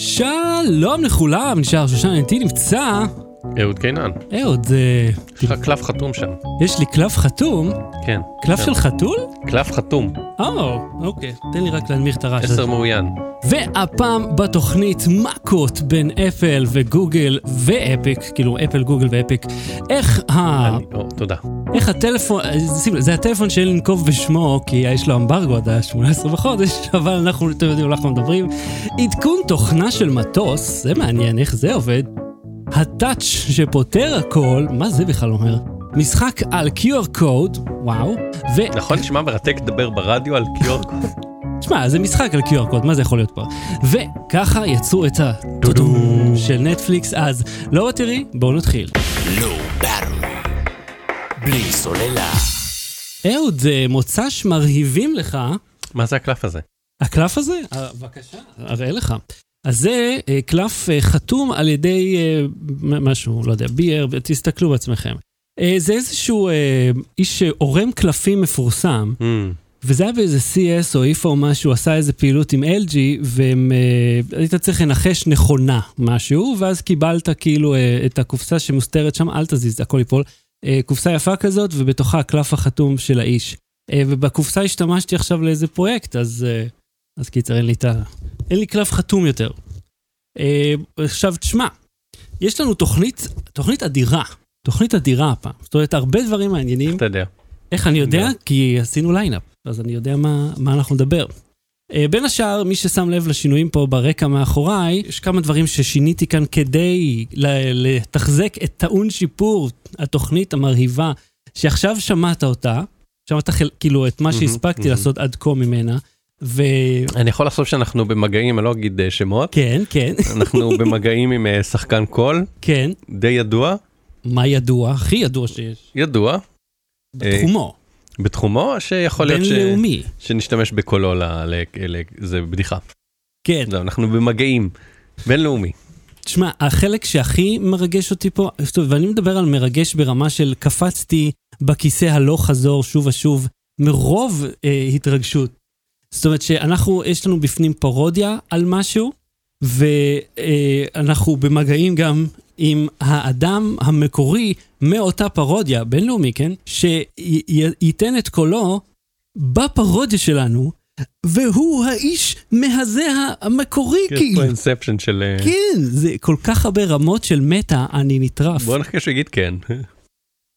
שלום לכולם, נשאר שושן איתי נמצא. אהוד קינן, אהוד, אה, יש לך קלף חתום שם. יש לי קלף חתום. כן. קלף כן. של חתול? קלף חתום, או, אוקיי, תן לי רק להנמיך את הרעש הזה. עשר מאוין. והפעם בתוכנית מכות בין אפל וגוגל ואפיק, כאילו אפל, גוגל ואפיק. איך ה... אני- או, תודה. איך הטלפון, שים לב, זה הטלפון שאין לנקוב בשמו, כי יש לו אמברגו עד ה-18 בחודש, אבל אנחנו, אתם יודעים, אנחנו מדברים. עדכון תוכנה של מטוס, זה מעניין, איך זה עובד. הטאץ' שפותר הכל, מה זה בכלל אומר? משחק על QR קוד, וואו, ו... נכון, נשמע מרתק לדבר ברדיו על קיור קוד. תשמע, זה משחק על QR קוד, מה זה יכול להיות פה? וככה יצרו את הטודום של נטפליקס אז. לא תראי, בואו נתחיל. לא. בלי סוללה. אהוד, זה מוצ"ש מרהיבים לך. מה זה הקלף הזה? הקלף הזה? אה, בבקשה, אראה לך. אז זה אה, קלף אה, חתום על ידי משהו, לא יודע, ביאר, תסתכלו בעצמכם. אה, זה איזשהו אה, איש שעורם קלפים מפורסם, Hmm, וזה היה באיזה CS או איפה או משהו, עשה איזה פעילות עם LG, והיית צריך לנחש נכונה משהו, ואז קיבלת כאילו אה, את הקופסה שמוסתרת שם, אל תזיז, הכל ייפול. אה, קופסה יפה כזאת, ובתוכה הקלף החתום של האיש. אה, ובקופסה השתמשתי עכשיו לאיזה פרויקט, אז, אה, אז קיצר, אין לי את ה... אין לי קלף חתום יותר. אה, עכשיו, תשמע, יש לנו תוכנית, תוכנית אדירה, תוכנית אדירה הפעם. זאת אומרת, הרבה דברים מעניינים. איך אתה יודע? איך אני יודע? כי עשינו line-up, אז אני יודע מה, מה אנחנו נדבר. Uh, בין השאר, מי ששם לב לשינויים פה ברקע מאחוריי, יש כמה דברים ששיניתי כאן כדי לתחזק את טעון שיפור התוכנית המרהיבה, שעכשיו שמעת אותה, שמעת כאילו את מה שהספקתי. לעשות עד כה ממנה, וכן, אני יכול לחשוב שאנחנו במגעים, אני לא אגיד אה, שמות, כן, אנחנו במגעים עם אה, שחקן קול, כן, די ידוע, מה ידוע? הכי ידוע שיש, ידוע, אה, בתחומו, בתחומו, שיכול להיות ש- בינלאומי, שנשתמש בקולו, ל- ל- ל- זה בדיחה. כן. זהו, אנחנו במגעים, בינלאומי. תשמע, החלק שהכי מרגש אותי פה, טוב, ואני מדבר על מרגש ברמה של קפצתי בכיסא הלוך חזור שוב ושוב, מרוב אה, התרגשות. זאת אומרת שאנחנו, יש לנו בפנים פרודיה על משהו, ואנחנו במגעים גם עם האדם המקורי מאותה פרודיה, בינלאומי, כן? שייתן את קולו בפרודיה שלנו, והוא האיש מהזה המקורי, יש כאילו. פה Inception של... אה, כן, זה כל כך הרבה רמות של meta, אני נטרף. בוא נחכה שהוא יגיד כן.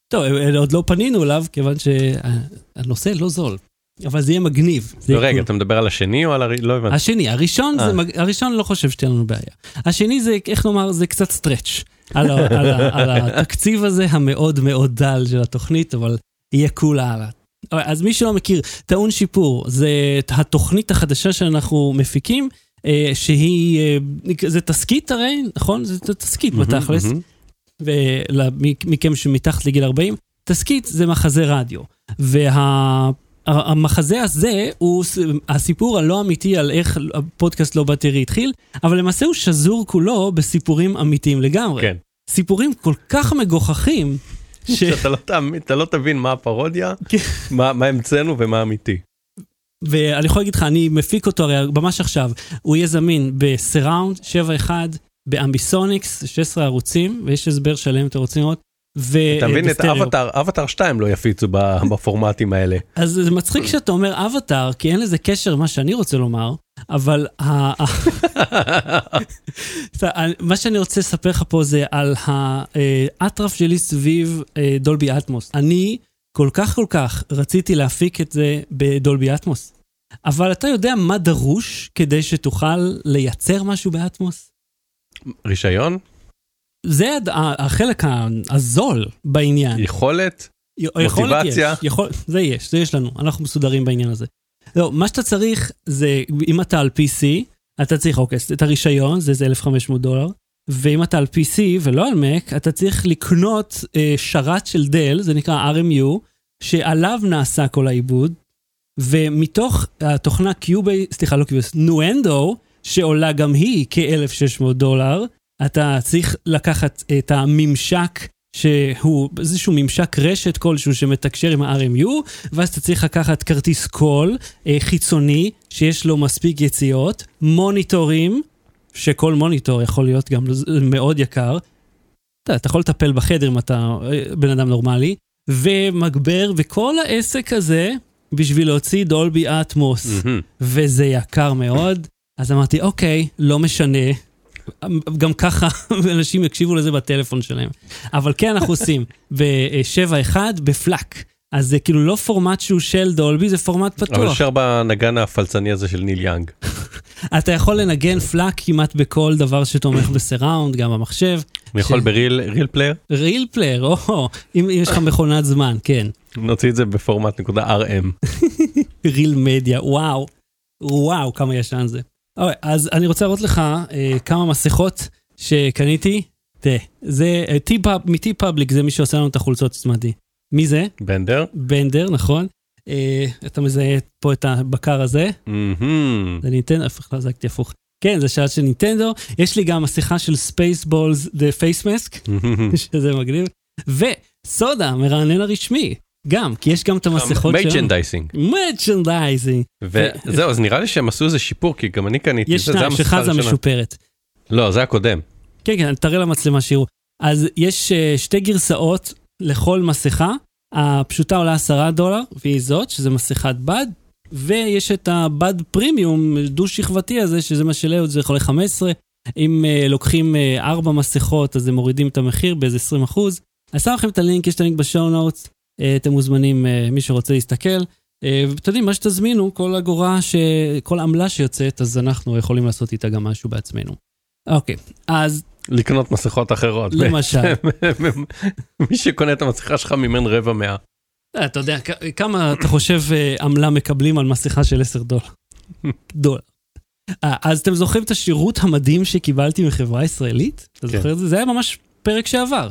טוב, אה, עוד לא פנינו אליו, כיוון שהנושא לא זול. אבל זה יהיה מגניב. זה יהיה רגע, cool. אתה מדבר על השני או על הר... לא הבנתי. השני, הראשון, אה. זה, מג- הראשון לא חושב שתהיה לנו בעיה. השני זה, איך לומר, זה קצת stretch על, ה- על, ה- על התקציב הזה המאוד מאוד דל של התוכנית, אבל יהיה קול הלאה. אז מי שלא מכיר, טעון שיפור, זה התוכנית החדשה שאנחנו מפיקים, אה, שהיא, אה, זה תסכית הרי, נכון? זה תסכית בתכלס. ומכם שמתחת לגיל 40, תסכית זה מחזה רדיו. והמחזה הזה הוא הסיפור הלא אמיתי על איך הפודקאסט לא בטרי התחיל, אבל למעשה הוא שזור כולו בסיפורים אמיתיים לגמרי. כן. סיפורים כל כך מגוחכים, ש... שאתה לא תאמין- לא תבין מה הפרודיה, כן. מה מה המצאנו ומה אמיתי. ואני יכול להגיד לך, אני מפיק אותו הרי ממש עכשיו, הוא יהיה זמין בסיראונד 7.1, באמביסוניקס, 16 ערוצים, ויש הסבר שלם, אתם רוצים לראות? ו- אתה מבין את. אבטאר, אבטאר 2 לא יפיצו בפורמטים האלה. אז זה מצחיק שאתה אומר אבטאר, כי אין לזה קשר למה שאני רוצה לומר, אבל מה שאני רוצה לספר לך פה זה על האטרף שלי סביב אה, דולבי אטמוס. אני כל כך כל כך רציתי להפיק את זה בדולבי אטמוס, אבל אתה יודע מה דרוש כדי שתוכל לייצר משהו באטמוס? רישיון, זה החלק הזול בעניין. יכולת, יכולת מוטיבציה. יש, יכול, זה יש, זה יש לנו, אנחנו מסודרים בעניין הזה. לא, מה שאתה צריך זה, אם אתה על PC, אתה צריך, אוקיי, את הרישיון, זה איזה 1,500 דולר, ואם אתה על PC ולא על Mac, אתה צריך לקנות אה, שרת של דל, זה נקרא RMU, שעליו נעשה כל העיבוד, ומתוך התוכנה קיובי, סליחה, לא קיובי, נואנדו, שעולה גם היא כ-1,600 דולר, אתה צריך לקחת את הממשק שהוא איזשהו ממשק רשת כלשהו שמתקשר עם ה-RMU, ואז אתה צריך לקחת כרטיס קול אה, חיצוני שיש לו מספיק יציאות, מוניטורים, שכל מוניטור יכול להיות גם מאוד יקר. אתה, אתה יכול לטפל בחדר אם אתה אה, בן אדם נורמלי, ומגבר, וכל העסק הזה בשביל להוציא דולבי אטמוס, מהמם. וזה יקר מאוד. אז אמרתי, אוקיי, לא משנה. גם ככה אנשים יקשיבו לזה בטלפון שלהם. אבל כן אנחנו עושים ב-7.1 ב FLAC. אז זה כאילו לא פורמט שהוא של דולבי, זה פורמט אבל פתוח. אפשר בנגן הפלצני הזה של ניל יאנג. אתה יכול לנגן FLAC כמעט בכל דבר שתומך ב surround, גם במחשב. אני יכול ב Real RealPlayer? RealPlayer, או, אם יש לך מכונת זמן, כן. נוציא את זה בפורמט נקודה RM. RealMedia, וואו. וואו, כמה ישן זה. אוקיי, אז אני רוצה להראות לך אה, כמה מסכות שקניתי. תראה, זה אה, מטי פאבליק, זה מי שעושה לנו את החולצות, תצמדי. מי זה? בנדר? בנדר, נכון. אה, אתה מזהה פה את הבקר הזה. מהמם. זה ניטנדו, הפוך, חזקתי הפוך. כן, זה שאלה של ניטנדו. יש לי גם מסכה של ספייסבולס דה פייס מסק, מהמם. שזה מגניב. וסודה, מרענן הרשמי. גם, כי יש גם את המסכות שלנו. מייצ'נדייסינג. מרצ'נדייזינג. וזהו, אז נראה לי שהם עשו איזה שיפור, כי גם אני קניתי. יש שניים, שלך זה. המשופרת. לא, זה הקודם. כן, כן, תראה למצלמה שיראו. אז יש אה, שתי גרסאות לכל מסכה. הפשוטה עולה 10 דולר, והיא זאת, שזה מסכת בד. ויש את הבד פרימיום דו-שכבתי הזה, שזה מה שלאהוד, זה יכול להיות 15. אם uh, לוקחים 4 מסכות, אז הם מורידים את המחיר באיזה 20 אחוז. אני שם לכם את הלינק, יש את הלינק בשואו נוטס. Uh, אתם מוזמנים, uh, מי שרוצה להסתכל. Uh, ואתם יודעים, מה שתזמינו, כל אגורה, ש... כל עמלה שיוצאת, אז אנחנו יכולים לעשות איתה גם משהו בעצמנו. אוקיי, אז לקנות מסכות אחרות. למשל. מי שקונה את המסכה שלך מימן רבע מאה. אה, אתה יודע, כמה אתה חושב אה, עמלה מקבלים על מסכה של 10 דולר? דולר. אה, אז אתם זוכרים את השירות המדהים שקיבלתי מחברה ישראלית? אתה כן. זוכר את זה? זה היה ממש פרק שעבר.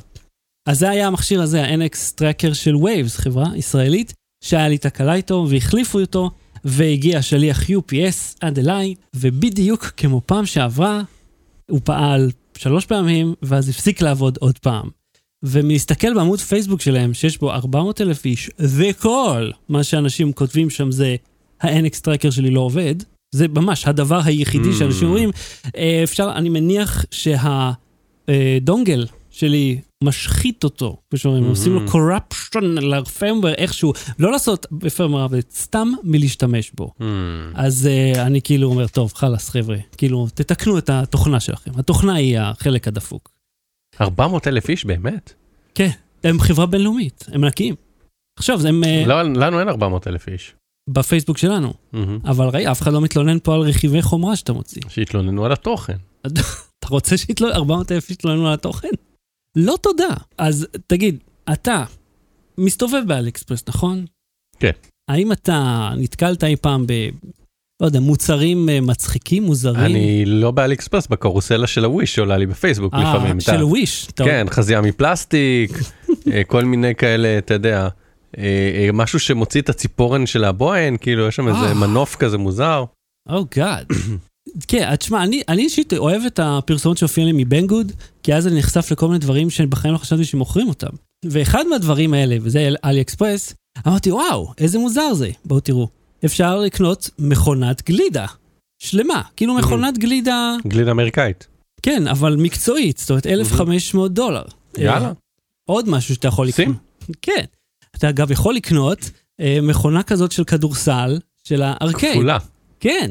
אז זה היה המכשיר הזה, ה-NX Tracker של Waves, חברה ישראלית, שהיה לי תקלה איתו והחליפו אותו, והגיע שליח UPS עד אליי, ובדיוק כמו פעם שעברה, הוא פעל שלוש פעמים, ואז הפסיק לעבוד עוד פעם. ומלהסתכל בעמוד פייסבוק שלהם, שיש בו 400 אלף איש, וכל מה שאנשים כותבים שם זה, ה-NX טרקר שלי לא עובד, זה ממש הדבר היחידי Mm. שאנשים אומרים, אה, אפשר, אני מניח שהדונגל שלי משחית אותו, כמו שאומרים, Mhm. עושים לו corruption לפרמוור איכשהו, לא לעשות בפרמוור, אבל סתם מלהשתמש בו. Hmm. אז uh, אני כאילו אומר, טוב, חלאס חבר'ה, כאילו, תתקנו את התוכנה שלכם. התוכנה היא החלק הדפוק. 400 אלף איש באמת? כן, הם חברה בינלאומית, הם ענקיים. עכשיו, הם uh, לא, לנו אין 400 אלף איש. בפייסבוק שלנו, מהמם. אבל ראי, אף אחד לא מתלונן פה על רכיבי חומרה שאתה מוציא. שהתלוננו על התוכן. אתה רוצה שיתלונן, 400 אלף יתלוננו על התוכן? לא תודה. אז תגיד, אתה מסתובב באליקספרס, נכון? כן. האם אתה נתקלת אי פעם ב... לא יודע, מוצרים אה, מצחיקים, מוזרים? אני לא באלי אקספרס, בקרוסלה של הוויש שעולה לי בפייסבוק אה, לפעמים. אתה- של וויש. אתה- כן, חזייה מפלסטיק, אה, כל מיני כאלה, אתה יודע, אה, אה, משהו שמוציא את הציפורן של הבוהן, כאילו יש שם איזה אה. מנוף כזה מוזר. או גאד. כן, תשמע, אני, אני אישית אוהב את הפרסומות שהופיעו לי מבנגוד, כי אז אני נחשף לכל מיני דברים שבחיים לא חשבתי שמוכרים אותם. ואחד מהדברים האלה, וזה אלי אקספרס, אמרתי, וואו, איזה מוזר זה. בואו תראו, אפשר לקנות מכונת גלידה. שלמה, כאילו מכונת גלידה, גלידה אמריקאית. כן, אבל מקצועית, זאת אומרת 1,500 דולר. יאללה. אה, עוד משהו שאתה יכול לקנות. שים. כן. אתה אגב יכול לקנות אה, מכונה כזאת של כדורסל, של הארקייד. כפולה. כן.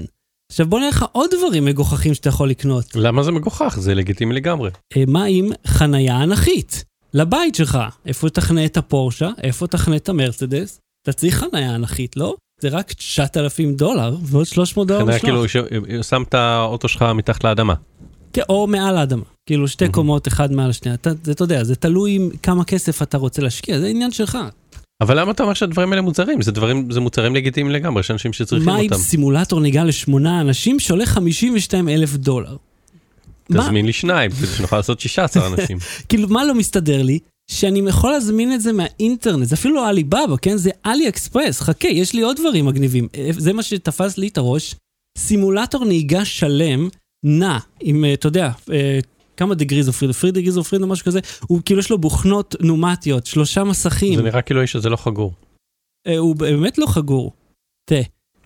עכשיו בוא נראה לך עוד דברים מגוחכים שאתה יכול לקנות. למה זה מגוחך? זה לגיטימי לגמרי. אה, מה עם חנייה אנכית? לבית שלך. איפה תחנה את הפורשה? איפה תחנה את המרצדס? אתה צריך חנייה אנכית, לא? זה רק 9,000 דולר ועוד 300 דולר משלוח. כאילו ש- שם את האוטו שלך מתחת לאדמה. כן, או מעל האדמה. כאילו שתי מהמם. קומות, אחד מעל השנייה. אתה, זה, אתה יודע, זה תלוי כמה כסף אתה רוצה להשקיע, זה עניין שלך. אבל למה אתה אומר שהדברים האלה מוצרים? זה דברים, זה מוצרים לגיטימיים לגמרי, יש אנשים שצריכים מה עם אותם. סימולטור נהיגה לשמונה אנשים שעולה 52 אלף דולר? מה? תזמין לי שניים, כדי שנוכל לעשות 16 אנשים. כאילו, מה לא מסתדר לי? שאני יכול להזמין את זה מהאינטרנט, זה אפילו לא עליבאבא, כן? זה אלי אקספרס, חכה, יש לי עוד דברים מגניבים. אה, זה מה שתפס לי את הראש. סימולטור נהיגה שלם, נע, עם, אה, אתה יודע, אה, כמה או פריד, פריד דגריז או פריד או משהו כזה, הוא כאילו יש לו בוכנות נומטיות, שלושה מסכים, זה נראה כאילו האיש הזה לא חגור. אה, הוא באמת לא חגור. תראה,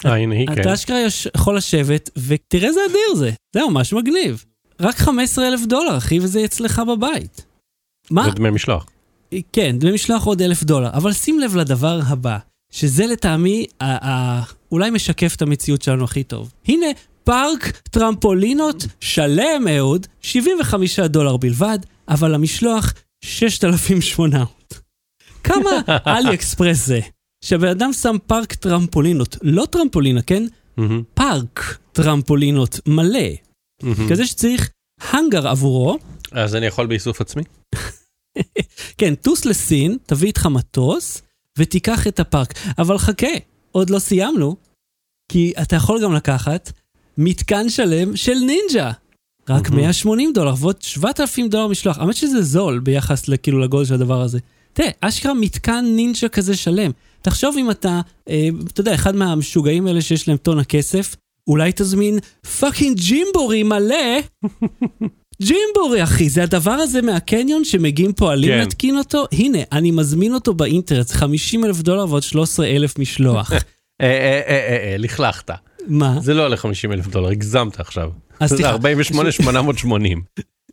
אה, הנה היא, כן. אתה אשכרה יכול לשבת, ותראה איזה אדיר זה, זה ממש מגניב. רק 15 אלף דולר, אחי, וזה אצלך בבית. מה? זה דמי משלוח. כן, דמי משלוח עוד אלף דולר, אבל שים לב לדבר הבא, שזה לטעמי אולי משקף את המציאות שלנו הכי טוב. הנה, פארק טרמפולינות שלם, אהוד, 75 דולר בלבד, אבל המשלוח 6,800. כמה AliExpress זה? שהבן אדם שם פארק טרמפולינות, לא טרמפולינה, כן? פארק טרמפולינות מלא. כזה שצריך האנגר עבורו, אז אני יכול באיסוף עצמי? כן, טוס לסין, תביא איתך מטוס, ותיקח את הפארק. אבל חכה, עוד לא סיימנו, כי אתה יכול גם לקחת מתקן שלם של נינג'ה. רק מהמם. 180 דולר ועוד 7,000 דולר משלוח. האמת שזה זול ביחס לכאילו לגודל של הדבר הזה. תראה, אשכרה מתקן נינג'ה כזה שלם. תחשוב אם אתה, אה, אתה יודע, אחד מהמשוגעים האלה שיש להם טון הכסף, אולי תזמין fucking ג'ימבורי מלא. ג'ימבורי, אחי, זה הדבר הזה מהקניון שמגיעים פועלים כן. להתקין אותו? הנה, אני מזמין אותו באינטרנט, 50 אלף דולר ועוד 13 אלף משלוח. אה, אה, אה, אה, אה, לכלכת. מה? זה לא עולה 50 אלף דולר, הגזמת עכשיו. אז זה סליחה. 48, 880.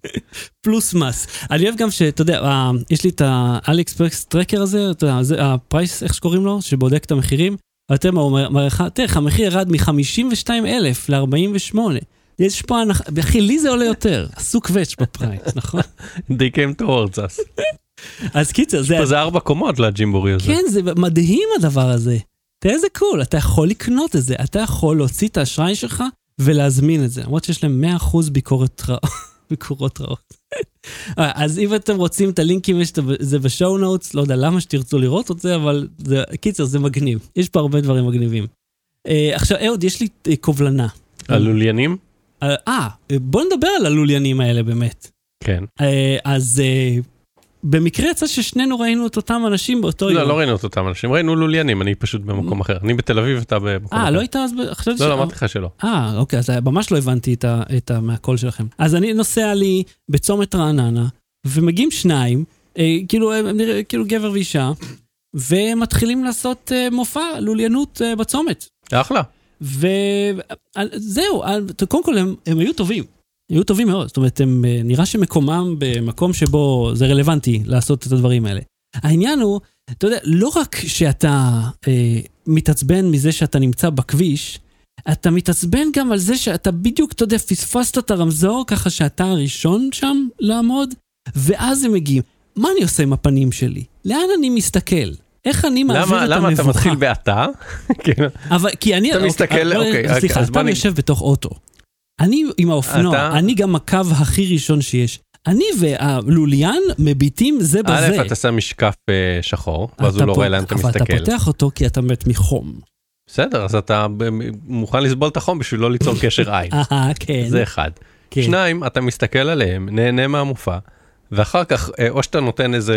פלוס מס. אני אוהב גם שאתה יודע, אה, יש לי את ה AliExpress tracker הזה, אתה יודע, זה ה price, איך שקוראים לו, שבודק את המחירים. ואתם אומר- לך, תראה, המחיר ירד מ-52 אלף ל-48. יש פה הנחה, אחי, לי זה עולה יותר, עשו קווץ' ב price, נכון? They came towards us. אז קיצר, זה... פה זה ארבע קומות לג'ימבורי הזה. כן, זה מדהים הדבר הזה. תראה איזה קול, אתה יכול לקנות את זה, אתה יכול להוציא את האשראי שלך ולהזמין את זה, למרות שיש להם 100% ביקורת רע... ביקורות רעות. אה, אז אם אתם רוצים את הלינקים, יש את זה בשואו נוטס, לא יודע למה שתרצו לראות את זה, אבל זה, קיצר, זה מגניב. יש פה הרבה דברים מגניבים. אה, עכשיו, אהוד, יש לי אה, קובלנה. הלוליינים? אה, אה, בוא נדבר על הלוליינים האלה באמת. כן. אה, אז אה, במקרה יצא ששנינו ראינו את אותם אנשים באותו יום. לא, לא ראינו את אותם אנשים, ראינו לוליינים, אני פשוט במקום אחר. אני בתל אביב, אתה במקום אחר. אה, לא היית אז? חשבתי לא, ש- לא, אמרתי לך שלא. אה, אוקיי, אז ממש לא הבנתי את ה, את ה, מהקול שלכם. אז אני נוסע לי בצומת רעננה, ומגיעים שניים, אה, כאילו, הם נראה, כאילו גבר ואישה, ומתחילים לעשות אה, מופע לוליינות אה, בצומת. אחלה. וזהו, קודם כל הם, הם היו טובים. היו טובים מאוד, זאת אומרת, הם, אה, נראה שמקומם במקום שבו זה רלוונטי לעשות את הדברים האלה. העניין הוא, אתה יודע, לא רק שאתה אה, מתעצבן מזה שאתה נמצא בכביש, אתה מתעצבן גם על זה שאתה בדיוק, אתה יודע, פספסת את הרמזור ככה שאתה הראשון שם לעמוד, ואז הם מגיעים. מה אני עושה עם הפנים שלי? לאן אני מסתכל? איך אני מעביר למה את למה אתה המבוכה? מתחיל באתה? כן. אבל כי אני... אתה מסתכל, אבל- אוקיי, סליחה, אתה נ- יושב בתוך אוטו. אני עם האופנוע, אתה- אני גם הקו הכי ראשון שיש. אני והלוליין מביטים זה בזה. א', אתה שם משקף אה, שחור, ואז הוא לא רואה לאן אתה אבל אתה מסתכל. פותח אותו כי אתה מת מחום. בסדר, אז אתה מוכן לסבול את החום בשביל לא ליצור קשר עין. אה, כן. זה אחד. כן. שניים, אתה מסתכל עליהם, נהנה מהמופע, ואחר כך אה, או שאתה נותן איזה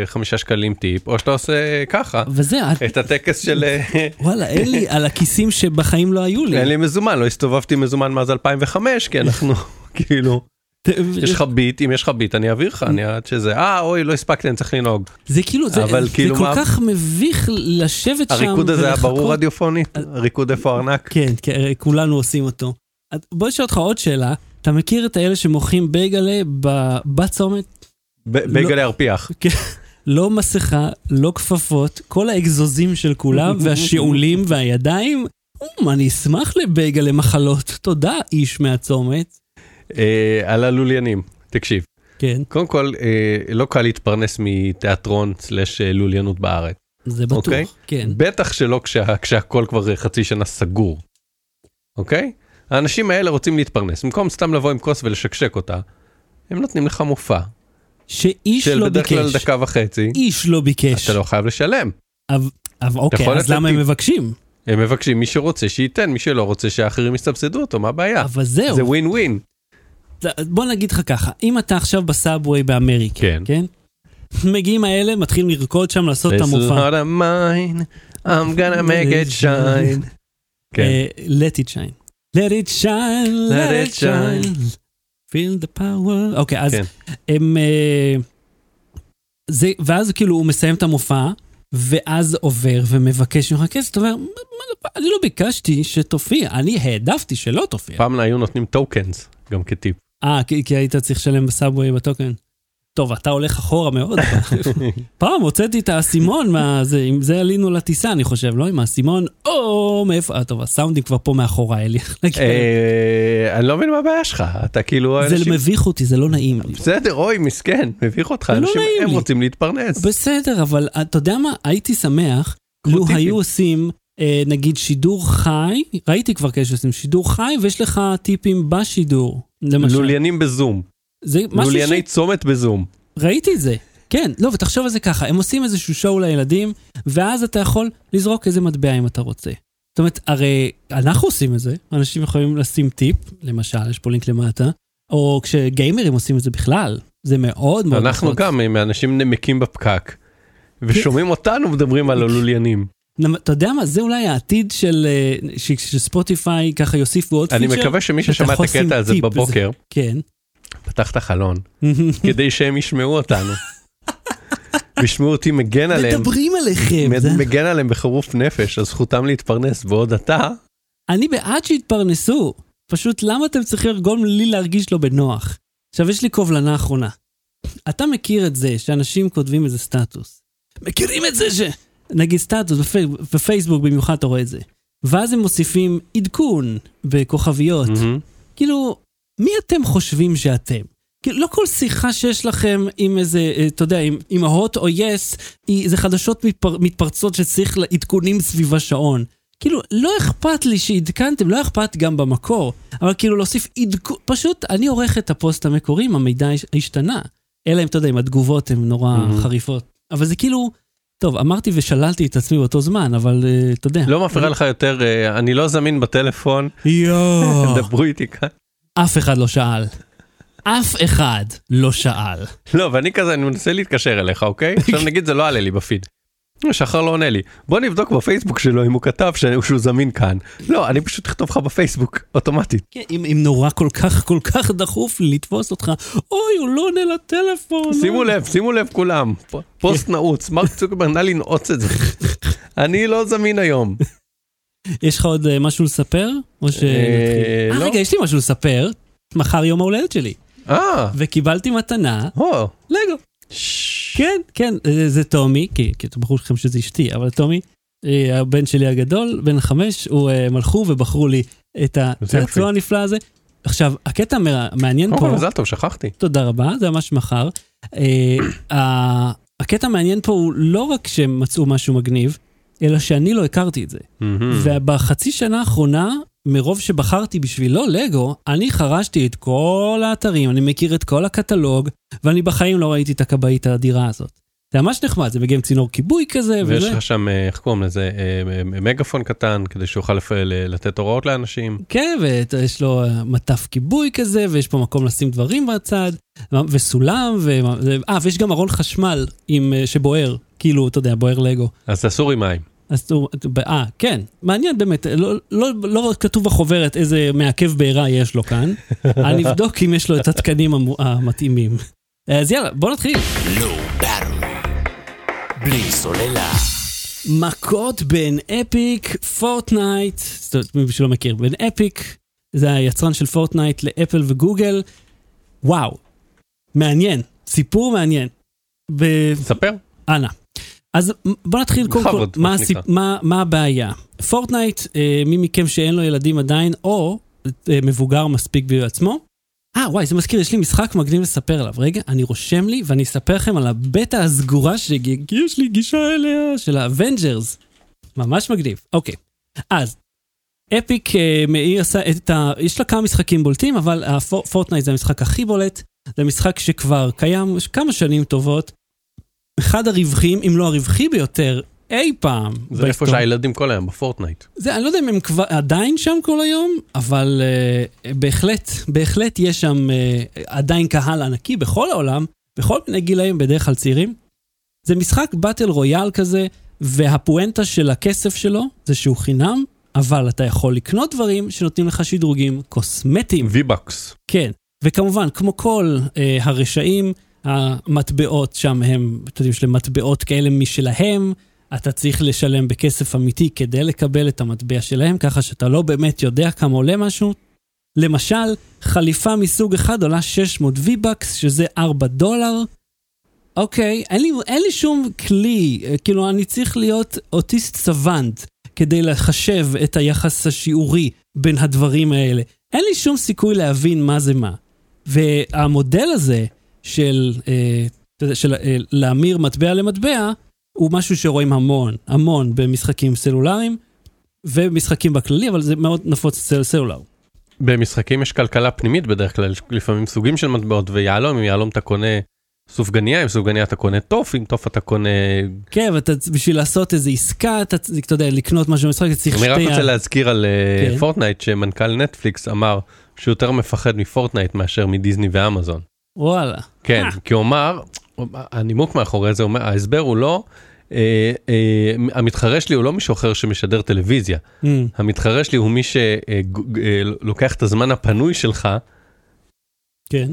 אה, חמישה שקלים טיפ, או שאתה עושה ככה, וזה, את- הטקס של אה, וואלה, אין לי על הכיסים שבחיים לא היו לי. אין לי מזומן, לא הסתובבתי מזומן מאז 2005, כי אנחנו כאילו, יש לך ביט, אם יש לך ביט אני אעביר לך, אני עד שזה, אה אוי לא הספקתי, אני צריך לנהוג. זה כאילו, זה אבל זה כאילו כל מה- כך מביך לשבת שם הריקוד הזה היה. ברור רדיופונית? ריקוד איפה ארנק? כן, כן, כולנו עושים אותו. בוא נשאל אותך עוד שאלה. אתה מכיר את האלה שמוכרים בייגלה בצומת? בייגלה ארפיח. לא מסכה, לא כפפות, כל האגזוזים של כולם, והשיעולים והידיים. אני אשמח לבייגלה מחלות. תודה, איש מהצומת. אה, על הלוליינים, תקשיב. כן, קודם כל, אה, לא קל להתפרנס מתיאטרון סלש אה, לוליינות בארץ. זה בטוח. אוקיי. כן. בטח שלא כשה, כשהכל כבר חצי שנה סגור. אוקיי? האנשים האלה רוצים להתפרנס. במקום סתם לבוא עם כוס ולשקשק אותה, הם נותנים לך מופע. שאיש של לא בדרך כלל ביקש. דקה וחצי. איש לא ביקש. אתה לא חייב לשלם. אבל אוקיי, אז למה הם. מבקשים? הם מבקשים מי שרוצה שייתן, מי שלא רוצה שאחרים יסבסדו אותו, מה הבעיה? אבל זהו. זה ווין ווין. בוא נגיד לך ככה, אם אתה עכשיו בסאבווי באמריקה, כן. כן? מגיעים האלה, מתחילים לרקוד שם, לעשות את This is המופע. not a mine, I'm gonna make it shine. כן. אה, let it shine. Let it shine, let it shine. feel the power. אוקיי, אז כן. הם... אה, זה, ואז כאילו הוא מסיים את המופע, ואז עובר ומבקש ממך כסף, אתה אומר, "מה- מה- אני לא ביקשתי שתופיע, אני העדפתי שלא תופיע. פעם היו נותנים טוקנס, גם כטיפ. אה, כי, כי היית צריך לשלם בסאבווי בטוקן. טוב, אתה הולך אחורה מאוד. פעם הוצאתי את האסימון, עם זה עלינו לטיסה, אני חושב, לא עם האסימון, או מאיפה, אה, טוב, הסאונדים כבר פה מאחוריי, אלי. אה, אני לא מבין מה הבעיה שלך, אתה כאילו... זה מביך אותי, זה לא נעים לי. בסדר, אוי, מסכן, מביך אותך, לא אנשים, הם. רוצים להתפרנס. בסדר, אבל אתה יודע מה? הייתי שמח לו. היו עושים, אה, נגיד, שידור חי, ראיתי כבר כאלה שעושים שידור חי, ויש לך טיפים בשידור, למשל. לוליינים בזום, זה משהו ש... לולייני צומת בזום. ראיתי את זה. כן, לא, ותחשוב על זה ככה, הם עושים איזשהו שואו לילדים, ואז אתה יכול לזרוק איזה מטבע אם אתה רוצה. זאת אומרת, הרי אנחנו עושים את זה, אנשים יכולים לשים טיפ, למשל, יש פה לינק למטה, או כשגיימרים עושים את זה בכלל, זה מאוד מאוד אנחנו. גם מאנשים נמקים בפקק, ושומעים אותנו מדברים על הלוליינים. אתה יודע מה, זה אולי העתיד של אה, שספוטיפיי ככה יוסיפו עוד אני פיצ'ר. מקווה שמי ששמע את הקטע הזה בבוקר, כן. פתח את החלון, כדי שהם ישמעו אותנו. וישמעו אותי מגן עליהם, מדברים עליכם. מגן עליהם בחירוף נפש, אז זכותם להתפרנס, בעוד אתה, אני בעד שיתפרנסו. פשוט למה אתם צריכים לגרום לי להרגיש לא בנוח? עכשיו, יש לי קובלנה אחרונה. אתה מכיר את זה שאנשים כותבים איזה סטטוס. מכירים את זה ש... נגיד סטטוס, בפי... בפייסבוק במיוחד אתה רואה את זה. ואז הם מוסיפים עדכון בכוכביות. מהמם. כאילו, מי אתם חושבים שאתם? כאילו, לא כל שיחה שיש לכם עם איזה, אה, אתה יודע, עם, עם הוט או יס, היא- זה חדשות מתפר, מתפרצות שצריך עדכונים סביב השעון. כאילו, לא אכפת לי שעדכנתם, לא אכפת גם במקור, אבל כאילו להוסיף עדכון, פשוט אני עורך את הפוסט המקורי המידע הש- השתנה. אלא אם, אתה יודע, אם התגובות הן נורא מהמם. חריפות. אבל זה כאילו, טוב, אמרתי ושללתי את עצמי באותו זמן, אבל אה, אתה יודע. לא מפריע לך יותר, אה, אני לא זמין בטלפון, יואו. דברו איתי כאן. אף אחד לא שאל. אף אחד לא שאל. לא, ואני כזה, אני מנסה להתקשר אליך, אוקיי? עכשיו נגיד זה לא עלה לי בפיד. שחר לא עונה לי. בוא נבדוק בפייסבוק שלו אם הוא כתב שהוא זמין כאן. לא, אני פשוט אכתוב לך בפייסבוק, אוטומטית. כן, אם, אם נורא כל כך כל כך דחוף לי לתפוס אותך, אוי, הוא לא עונה לטלפון. שימו אוי." לב, שימו לב כולם. פוסט נעוץ, מרק צוקרברג נא לנעוץ את זה. אני לא זמין היום. יש לך עוד אה, משהו לספר? או שנתחיל? אה, אה, לא. רגע, יש לי משהו לספר. מחר יום ההולדת שלי. אה, וקיבלתי מתנה, הו. לגו. כן, כן, זה, זה טומי, כי, אתם ברור לכם שזה אשתי, אבל טומי, אה, הבן שלי הגדול, בן חמש, הוא, אה, הם הלכו ובחרו לי את. הצעצוע הנפלא הזה. עכשיו, הקטע המעניין קודם פה... כל מזל טוב, שכחתי. תודה רבה, זה ממש מחר. אה, הקטע המעניין פה הוא לא רק שהם מצאו משהו מגניב, אלא שאני לא הכרתי את זה. מהמם. ובחצי שנה האחרונה, מרוב שבחרתי בשבילו לגו, אני חרשתי את כל האתרים, אני מכיר את כל הקטלוג, ואני בחיים לא ראיתי את הכבאית האדירה הזאת. זה ממש נחמד, זה מגיע עם צינור כיבוי כזה, ויש. לך שם, אה, איך קוראים לזה, אה, אה, מגאפון קטן, כדי שיוכל לתת הוראות לאנשים. כן, ויש לו מטף כיבוי כזה, ויש פה מקום לשים דברים בצד, וסולם, ו... אה, ויש גם ארון חשמל עם, שבוער, כאילו, אתה יודע, בוער לגו. אז אסור עם מים. אז הוא, אה, כן, מעניין באמת, לא, לא, לא כתוב בחוברת איזה מעכב בעירה יש לו כאן, אני אבדוק אם יש לו את התקנים המו- המתאימים. אז יאללה, בוא נתחיל. באטרי. בלי סוללה. מכות בין אפיק, פורטנייט, זאת אומרת, מי שלא מכיר, בין אפיק, זה היצרן של Fortnite לאפל וגוגל, וואו, מעניין, סיפור מעניין. ב- ספר. אנא. אז בוא נתחיל קודם כל, מה, מה הסיפ... מה, מה הבעיה? Fortnite, אה, מי מכם שאין לו ילדים עדיין, או אה, מבוגר מספיק בעצמו. אה, וואי, זה מזכיר, יש לי משחק מגניב לספר עליו. רגע, אני רושם לי ואני אספר לכם על הבטא הסגורה שיש לי גישה אליה, של ה Avengers. ממש מגניב. אוקיי, אז, Epic, אה, היא עושה את ה... יש לה כמה משחקים בולטים, אבל הפור- פורטנייט זה המשחק הכי בולט. זה משחק שכבר קיים כמה שנים טובות. אחד הרווחים, אם לא הרווחי ביותר, אי פעם. זה איפה בהיסטוריה. שהילדים כל היום, בפורטנייט. זה, אני לא יודע אם הם כבר עדיין שם כל היום, אבל אה, בהחלט, בהחלט יש שם אה, עדיין קהל ענקי בכל העולם, בכל מיני גילאים, בדרך כלל צעירים. זה משחק באטל רויאל כזה, והפואנטה של הכסף שלו זה שהוא חינם, אבל אתה יכול לקנות דברים שנותנים לך שדרוגים קוסמטיים. V-Bucks. כן, וכמובן, כמו כל אה, הרשעים, המטבעות שם הם, אתה יודע, יש להם מטבעות כאלה משלהם, אתה צריך לשלם בכסף אמיתי כדי לקבל את המטבע שלהם, ככה שאתה לא באמת יודע כמה עולה משהו. למשל, חליפה מסוג אחד עולה 600 V-Bucks, שזה 4 דולר. אוקיי, אין לי, אין לי שום כלי, כאילו, אני צריך להיות אוטיסט סוונט כדי לחשב את היחס השיעורי בין הדברים האלה. אין לי שום סיכוי להבין מה זה מה. והמודל הזה של, אה, יודע, של אה, להמיר מטבע למטבע, הוא משהו שרואים המון, המון במשחקים סלולריים ומשחקים בכללי, אבל זה מאוד נפוץ אצל סלולר. במשחקים יש כלכלה פנימית בדרך כלל, לפעמים סוגים של מטבעות ויהלום, עם יהלום אתה קונה סופגניה, עם סופגניה אתה קונה תוף, עם תוף אתה קונה... כן, ואתה, בשביל לעשות איזו עסקה, אתה, אתה יודע, לקנות משהו במשחק, אתה צריך אני רק שתי... רוצה להזכיר על אה, כן. פורטנייט, שמנכ"ל נטפליקס אמר שהוא יותר מפחד מפורטנייט מאשר מדיסני ואמזון. וואלה. כן, אה. כי הוא אמר, הנימוק מאחורי זה, אומר, ההסבר הוא לא, אה, אה, המתחרה שלי הוא לא מישהו אחר שמשדר טלוויזיה. Mm, המתחרה שלי הוא מי שלוקח את הזמן הפנוי שלך, כן,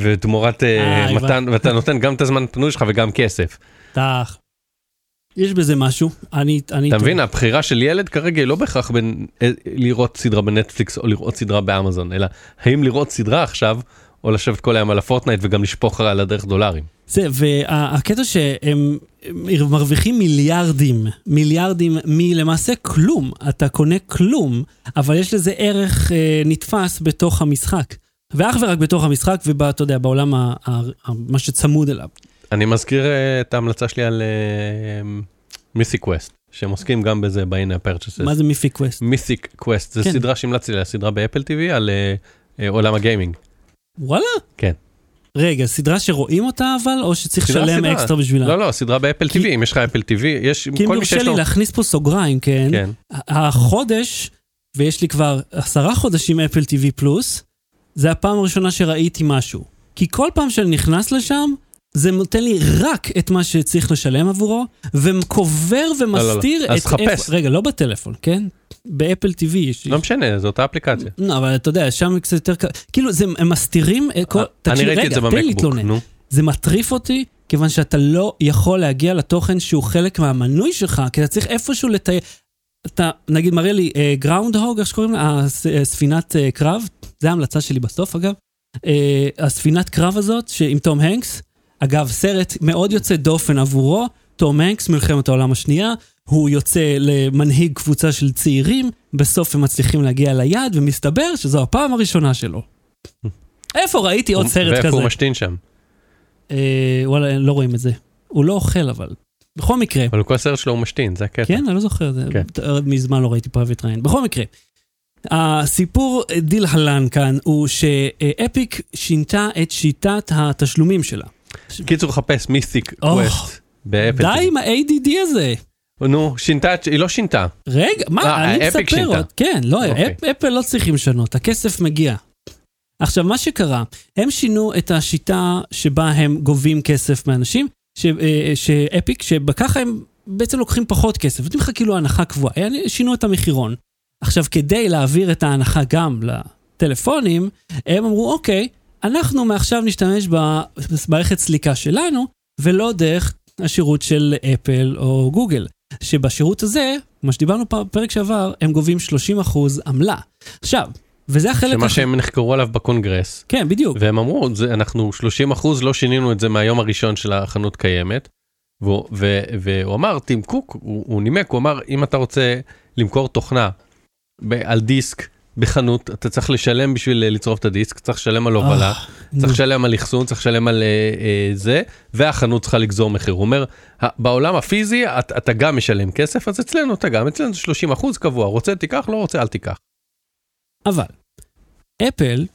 ותמורת אה, אה. מתן, ואתה נותן גם את הזמן הפנוי שלך וגם כסף. טח. יש בזה משהו, אני... אני אתה מבין, הבחירה של ילד כרגע היא לא בהכרח בין אה, לראות סדרה בנטפליקס או לראות סדרה באמזון, אלא האם לראות סדרה עכשיו, או לשבת כל היום על הפורטנייט וגם לשפוך על הדרך דולרים. זה, והקטע שהם הם מרוויחים מיליארדים, מיליארדים מלמעשה כלום, אתה קונה כלום, אבל יש לזה ערך אה, נתפס בתוך המשחק. ואך ורק בתוך המשחק ואתה יודע, בעולם ה, ה, ה, מה שצמוד אליו. אני מזכיר אה, את ההמלצה שלי על Mythic Quest, שהם עוסקים גם בזה ב-in purchases. מה זה Mythic Quest? Mythic Quest, זו כן. סדרה שהמלצתי עליה, סדרה באפל TV על אה, אה, עולם הגיימינג. וואלה? כן. רגע, סדרה שרואים אותה אבל, או שצריך לשלם. אקסטרה בשבילה? לא, לא, סדרה באפל כי- TV, אם יש לך אפל TV, יש, כי אם כל מי יורשה שיש לי לו... להכניס פה סוגריים, כן? כן. החודש, ויש לי כבר עשרה חודשים אפל TV פלוס, זה הפעם הראשונה שראיתי משהו. כי כל פעם שאני נכנס לשם, זה נותן לי רק את מה שצריך לשלם עבורו, וקובר ומסתיר לא, לא. אז את... חפש. איפה- רגע, לא בטלפון, כן? באפל TV יש... לא משנה, זו אותה אפליקציה. לא, אבל אתה יודע, שם קצת יותר קל... כאילו, זה, הם מסתירים... אה, כל... אני תקשיב, ראיתי את רגע, זה תן לי במקבוק, להתלונן. נו. זה מטריף אותי, כיוון שאתה לא יכול להגיע לתוכן שהוא חלק מהמנוי שלך, כי אתה צריך איפשהו לתאר... אתה נגיד מראה לי גרייהאונד, איך שקוראים לה? אה, ספינת אה, קרב, זו ההמלצה שלי בסוף אגב. אה, הספינת קרב הזאת, עם תום הנקס, אגב, סרט מאוד יוצא דופן עבורו, תום הנקס, מלחמת העולם השנייה, הוא יוצא למנהיג קבוצה של צעירים, בסוף הם מצליחים להגיע ליעד, ומסתבר שזו הפעם הראשונה שלו. איפה ראיתי עוד סרט כזה? ואיפה הוא משתין שם? אה, וואלה, לא רואים את זה. הוא לא אוכל אבל. בכל מקרה, אבל כל סרט שלו הוא משתין, זה הקטע. כן, אני לא זוכר, זה כן. מזמן לא ראיתי Private Ryan. בכל מקרה, הסיפור אה, דילן כאן הוא ש Epic שינתה את שיטת התשלומים שלה. קיצור, חפש Mythic Quest באפל. די. עם ה-ADD הזה. נו, שינתה, היא לא שינתה. רגע, מה, אה, אני מספר. עוד. כן, לא, אוקיי. אפ- אפל לא צריכים לשנות, הכסף מגיע. עכשיו, מה שקרה, הם שינו את השיטה שבה הם גובים כסף מאנשים, ש- אה, שאפיק, שבככה הם בעצם לוקחים פחות כסף, נותנים לך כאילו הנחה קבועה, הם שינו את המחירון. עכשיו, כדי להעביר את ההנחה גם לטלפונים, הם אמרו, אוקיי, אנחנו מעכשיו נשתמש במערכת סליקה שלנו, ולא דרך השירות של אפל או גוגל. שבשירות הזה, מה שדיברנו בפרק שעבר, הם גובים 30% עמלה. עכשיו, וזה החלק... שמה הח- שהם נחקרו עליו בקונגרס, כן, בדיוק. והם אמרו, זה, אנחנו 30 אחוז, לא שינינו את זה מהיום הראשון של החנות קיימת. והוא, ו, והוא אמר, טים קוק, הוא, הוא נימק, הוא אמר, אם אתה רוצה למכור תוכנה ב, על דיסק בחנות, אתה צריך לשלם בשביל אה, לצרוף את הדיסק, צריך לשלם על הובלה, אה. צריך לשלם על אחסון, צריך לשלם על אה, זה, והחנות צריכה לגזור מחיר. הוא אומר, "ה- בעולם הפיזי את, אתה גם משלם כסף, אז אצלנו אתה גם, אצלנו זה 30 אחוז קבוע, רוצה תיקח, לא רוצה אל תיקח. אבל, אפל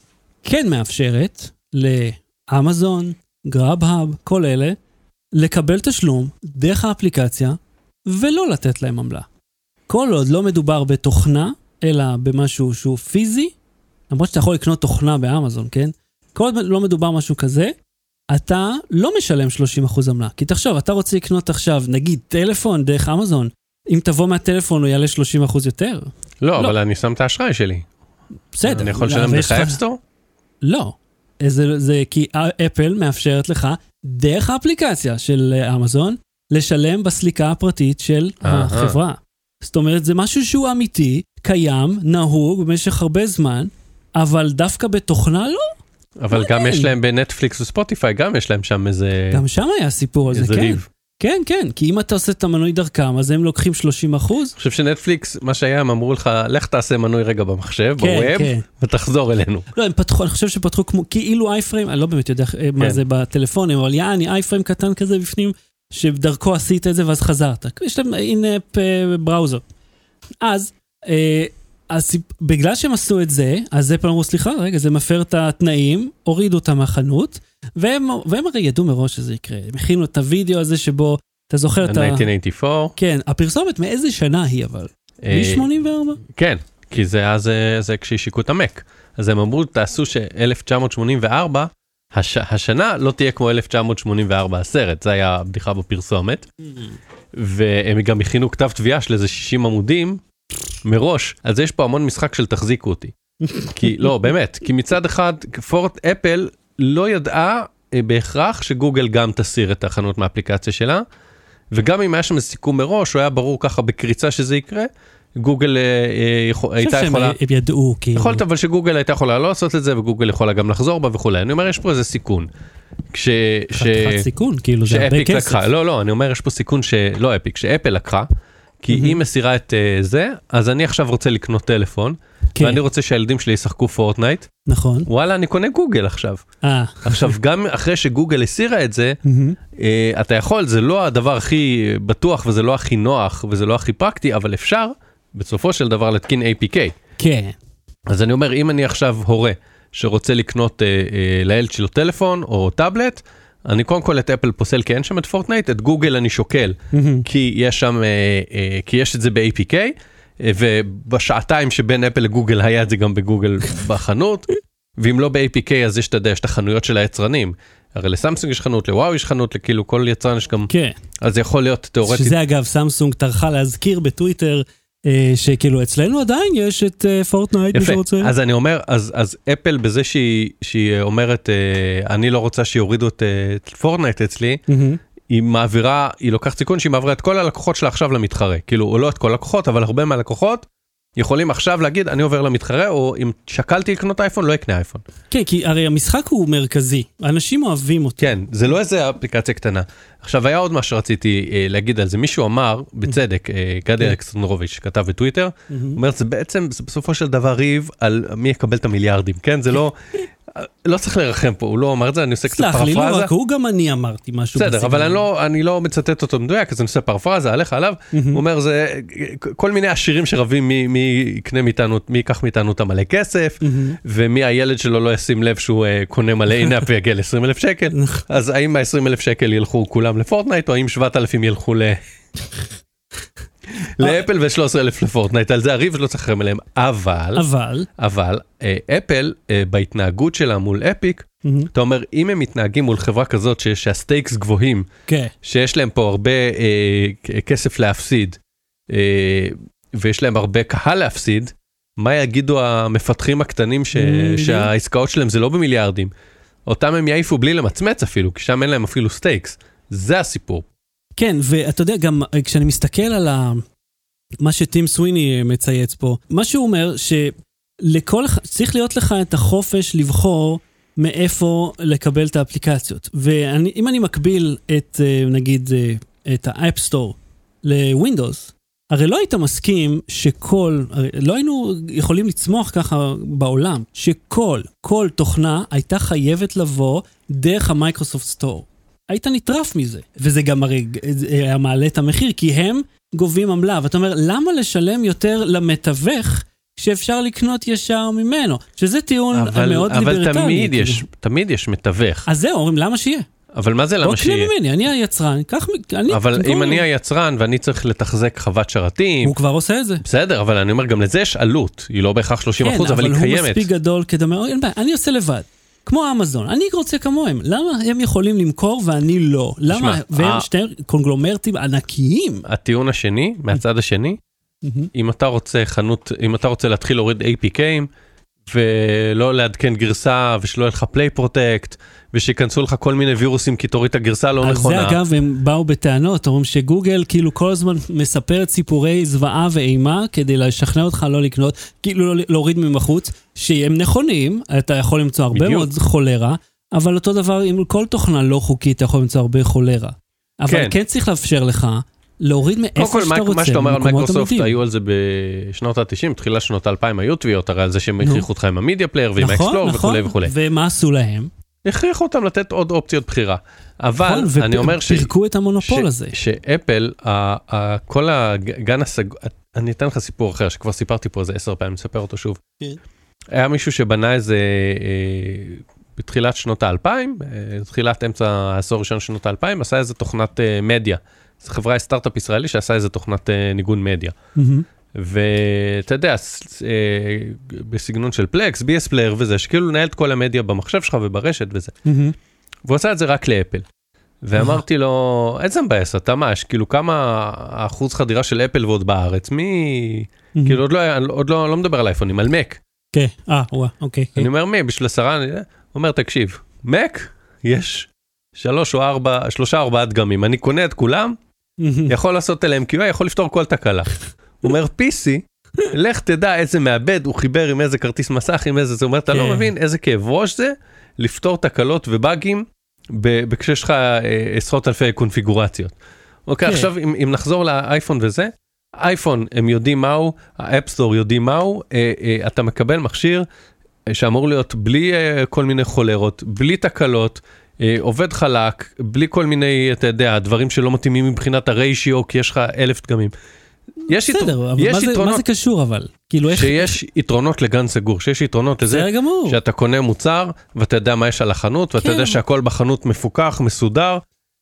כן מאפשרת לאמזון, גראב-האב, כל אלה, לקבל תשלום דרך האפליקציה ולא לתת להם עמלה. כל עוד לא מדובר בתוכנה, אלא במשהו שהוא פיזי, למרות שאתה יכול לקנות תוכנה באמזון, כן? כל עוד לא מדובר משהו כזה, אתה לא משלם 30% עמלה. כי תחשוב, אתה רוצה לקנות עכשיו, נגיד, טלפון דרך אמזון, אם תבוא מהטלפון הוא יעלה 30% יותר? לא, לא. אבל אני שם את האשראי שלי. בסדר. אני יכול לשלם דרך ה App Store? לא. זה, זה כי אפל מאפשרת לך, דרך האפליקציה של אה, אמזון, לשלם בסליקה הפרטית של. החברה. זאת אומרת, זה משהו שהוא אמיתי, קיים, נהוג במשך הרבה זמן, אבל דווקא בתוכנה לא. אבל גם מעניין. יש להם בנטפליקס וספוטיפיי, גם יש להם שם איזה גם שם היה סיפור על זה, איזה כן. ריב. כן, כן, כי אם אתה עושה את המנוי דרכם, אז הם לוקחים 30 אחוז. אני חושב שנטפליקס, מה שהיה, הם אמרו לך, לך תעשה מנוי רגע במחשב, כן, בווב, כן. ותחזור אלינו. לא, הם פתחו, אני חושב שפתחו כמו, כאילו אייפריים, אני לא באמת יודע אה, מה כן. זה בטלפונים, אבל יעני אייפריים קטן כזה בפנים, שדרכו עשית את זה ואז חזרת. יש להם אין-אפ בראוזר. אז, אה, אז בגלל שהם עשו את זה, אז אפל אמרו, סליחה, רגע, זה מפר את התנאים, הורידו אותם מהחנות, והם, והם הרי ידעו מראש שזה יקרה. הם הכינו את הוידאו הזה שבו, אתה זוכר את ה... 1984. כן, הפרסומת מאיזה שנה היא אבל? אה, מ-84? כן, כי זה היה זה, זה כשהשיקו את המק. אז הם אמרו, תעשו ש-1984, הש, השנה לא תהיה כמו 1984 הסרט, זה היה הבדיחה בפרסומת. והם גם הכינו כתב תביעה של איזה 60 עמודים מראש, אז יש פה המון משחק של תחזיקו אותי. כי לא, באמת, כי מצד אחד, פורט אפל לא ידעה אה, בהכרח שגוגל גם תסיר את החנות מהאפליקציה שלה, וגם אם היה שם סיכום מראש, הוא היה ברור ככה בקריצה שזה יקרה, גוגל אה, אה, יכול, אני חושב הייתה שהם יכולה... הם ידעו, כאילו. יכול להיות אבל שגוגל הייתה יכולה לא לעשות את זה וגוגל יכולה גם לחזור בה וכולי אני אומר יש פה איזה סיכון. כש... ש... חתיכת סיכון, כאילו, זה הרבה שאפיק כסף. לקחה לא לא אני אומר יש פה סיכון שלא אפיק שאפל לקחה. כי היא מסירה את אה, זה אז אני עכשיו רוצה לקנות טלפון כן, ואני רוצה שהילדים שלי ישחקו פורטנייט נכון. וואלה אני קונה גוגל עכשיו אה, עכשיו גם אחרי שגוגל הסירה את זה מהמם. אה, אתה יכול זה לא הדבר הכי בטוח וזה לא הכי נוח וזה לא הכי פרקטי אבל אפשר בסופו של דבר להתקין APK. כן. אז אני אומר, אם אני עכשיו הורה שרוצה לקנות אה, אה, לילד שלו טלפון או טאבלט, אני קודם כל את אפל פוסל כי אין שם את פורטנייט, את גוגל אני שוקל. כי יש שם, אה, אה, כי יש את זה ב-APK, אה, ובשעתיים שבין אפל לגוגל היה את זה גם בגוגל בחנות, ואם לא ב-APK אז יש, אתה יודע, יש את החנויות של היצרנים. הרי לסמסונג יש חנות, לוואווי יש חנות, כאילו כל יצרן יש גם, כן. אז זה יכול להיות תאורטית. שזה אגב, סמסונג טרחה להזכיר בטוויטר, שכאילו אצלנו עדיין יש את אה, פורטנייט, מי יפה, שרוצה. אז אני אומר, אז, אז אפל בזה שהיא, שהיא אומרת, אה, אני לא רוצה שיורידו את, אה, פורטנייט אצלי, מהמם. היא מעבירה, היא לוקחת סיכון שהיא מעבירה את כל הלקוחות שלה עכשיו למתחרה. כאילו, או לא את כל הלקוחות, אבל הרבה מהלקוחות יכולים עכשיו להגיד, אני עובר למתחרה, או אם שקלתי לקנות אייפון, לא אקנה אייפון. כן, כי הרי המשחק הוא מרכזי, אנשים אוהבים אותו. כן, זה לא איזה אפליקציה קטנה. עכשיו, היה עוד מה שרציתי אה, להגיד על זה. מישהו אמר, בצדק, אה, גדי כן. אלכסנדרוביץ', שכתב בטוויטר. הוא אומר, זה בעצם, זה בסופו של דבר ריב על מי יקבל את המיליארדים, כן? זה לא, לא צריך לרחם פה, הוא לא אמר את זה, אני עושה קצת סלח לי, לא פרפרזה. רק הוא, גם אני אמרתי משהו. בסדר. אבל אני לא, אני לא מצטט אותו מדויק, אז אני עושה פרפרזה עליך עליו. הוא אומר, זה כל מיני עשירים שרבים מי, מי יקנה מאיתנו, מי ייקח מאיתנו את המלא כסף, מהמם. ומי הילד שלו לא ישים לב שהוא uh, קונה מלא אינאפ ויגיע ל-20 אלף שקל. אז האם ה-20 אלף שקל ילכו כולם לפורטנייט, או האם 7,000 ילכו ל... לאפל ו-13 אלף לפורטנייט, על זה הריב שלא צריך לרחם עליהם, אבל, אבל, אבל, אה, אפל, אה, בהתנהגות שלה מול אפיק. אתה אומר, אם הם מתנהגים מול חברה כזאת שה stakes גבוהים, כן, שיש להם פה הרבה אה, כסף להפסיד, ויש להם הרבה קהל להפסיד, מה יגידו המפתחים הקטנים ש-. שהעסקאות שלהם זה לא במיליארדים? אותם הם יעיפו בלי למצמץ אפילו, כי שם אין להם אפילו stakes. זה הסיפור. כן, ואתה יודע, גם אה, כשאני מסתכל על ה... מה שטים סוויני אה, מצייץ פה, מה שהוא אומר, שלכל אחד, צריך להיות לך את החופש לבחור מאיפה לקבל את האפליקציות. ואם אני מקביל את, אה, נגיד, את ה App Store לווינדוס, הרי לא היית מסכים שכל, הרי לא היינו יכולים לצמוח ככה בעולם, שכל, כל תוכנה הייתה חייבת לבוא דרך ה Microsoft Store. היית נטרף מזה. וזה גם הרי היה מעלה את המחיר, כי הם גובים עמלה. ואתה אומר, למה לשלם יותר למתווך שאפשר לקנות ישר ממנו? שזה טיעון אבל, מאוד אבל ליברטלי. תמיד, כאילו. יש, תמיד יש מתווך. אז זהו, אומרים, למה שיהיה? אבל מה זה בוא למה קנה שיהיה? ממני, אני היצרן, קח מ... אני... אבל אם אני היצרן ואני צריך לתחזק חוות שרתים, הוא כבר עושה את זה. בסדר, אבל אני אומר, גם לזה יש עלות, היא לא בהכרח 30 כן, אחוז, אבל היא הוא קיימת. מספיק גדול כדי אין בעיה, אני עושה לבד. כמו אמזון, אני רוצה כמוהם. למה הם יכולים למכור ואני לא? למה? תשמע, והם אה- שתי קונגלומרטים ענקיים. הטיעון השני, מהצד השני, אם אתה רוצה חנות, אם אתה רוצה להתחיל להוריד APK ים, ולא לעדכן גרסה ושלא יהיה לך Play Protect ושייכנסו לך כל מיני וירוסים כי תוריד את הגרסה הלא נכונה. זה אגב הם באו בטענות, אומרים שגוגל כאילו כל הזמן מספרת סיפורי זוועה ואימה כדי לשכנע אותך לא לקנות, כאילו לא להוריד מבחוץ, שהם נכונים, אתה יכול למצוא הרבה בדיוק. מאוד חולרה, אבל אותו דבר עם כל תוכנה לא חוקית אתה יכול למצוא הרבה חולרה. אבל כן. כן צריך לאפשר לך להוריד קודם מאיפה שאתה רוצה, מה שאתה אומר על מייקרוסופט. היו על זה בשנות ה-90, תחילת שנות ה-2000 היו תביעות הרי על זה שהם. הכריחו אותך עם ה Media Player ועם נכון, ה Explorer נכון, וכולי וכולי. ומה עשו להם? הכריחו אותם לתת עוד אופציות בחירה. אבל נכון, אני אומר ש... ופירקו את המונופול ש- הזה. שאפל, ה- ה- כל הגן הסגור, אני אתן לך סיפור אחר שכבר סיפרתי פה איזה עשר פעמים, נספר אותו שוב. כן. היה מישהו שבנה איזה, אה, בתחילת שנות האלפיים, אה, תחילת אמצע העשור הראשון שנות האלפיים, עשה איזה תוכנת אה, מדיה. זו חברה, סטארט-אפ ישראלי שעשה איזה תוכנת אה, ניגון מדיה. מהמם. ואתה יודע, אה, בסגנון של Plex, BS Player וזה, שכאילו לנהל את כל המדיה במחשב שלך וברשת וזה. והוא עשה את זה רק לאפל. ואמרתי לו, איזה מבאס, אתה מה, כאילו כמה אחוז חדירה של אפל ועוד בארץ, מי... כאילו עוד לא, עוד לא, לא מדבר על אייפונים, על מק. כן, אה, וואה, אוקיי. אני אומר, מי, בשביל עשרה, אני אומר, תקשיב, מק, יש שלוש או ארבע, שלושה ארבעה דגמים, אני קונה את כולם. יכול לעשות אליהם QA, יכול לפתור כל תקלה. הוא אומר, PC, לך תדע איזה מעבד הוא חיבר עם איזה כרטיס מסך, עם איזה, זה אומר, אתה לא כן. מבין איזה כאב ראש זה, לפתור תקלות ובאגים כשיש לך אה, עשרות אלפי קונפיגורציות. אוקיי, כן. עכשיו אם, נחזור לאייפון וזה, אייפון הם יודעים מהו, ה App Store יודעים מהו, אה, אה, אתה מקבל מכשיר שאמור להיות בלי כל מיני חולרות, בלי תקלות. עובד חלק, בלי כל מיני, אתה יודע, דברים שלא מתאימים מבחינת הריישיו, כי יש לך אלף דגמים. יש, בסדר, אבל יש מה זה- מה יתרונות, זה קשור אבל? כאילו איך... שיש יתרונות לגן סגור, שיש יתרונות לזה. שאתה קונה מוצר ואתה יודע מה יש על החנות ואתה כן. יודע שהכל בחנות מפוקח, מסודר,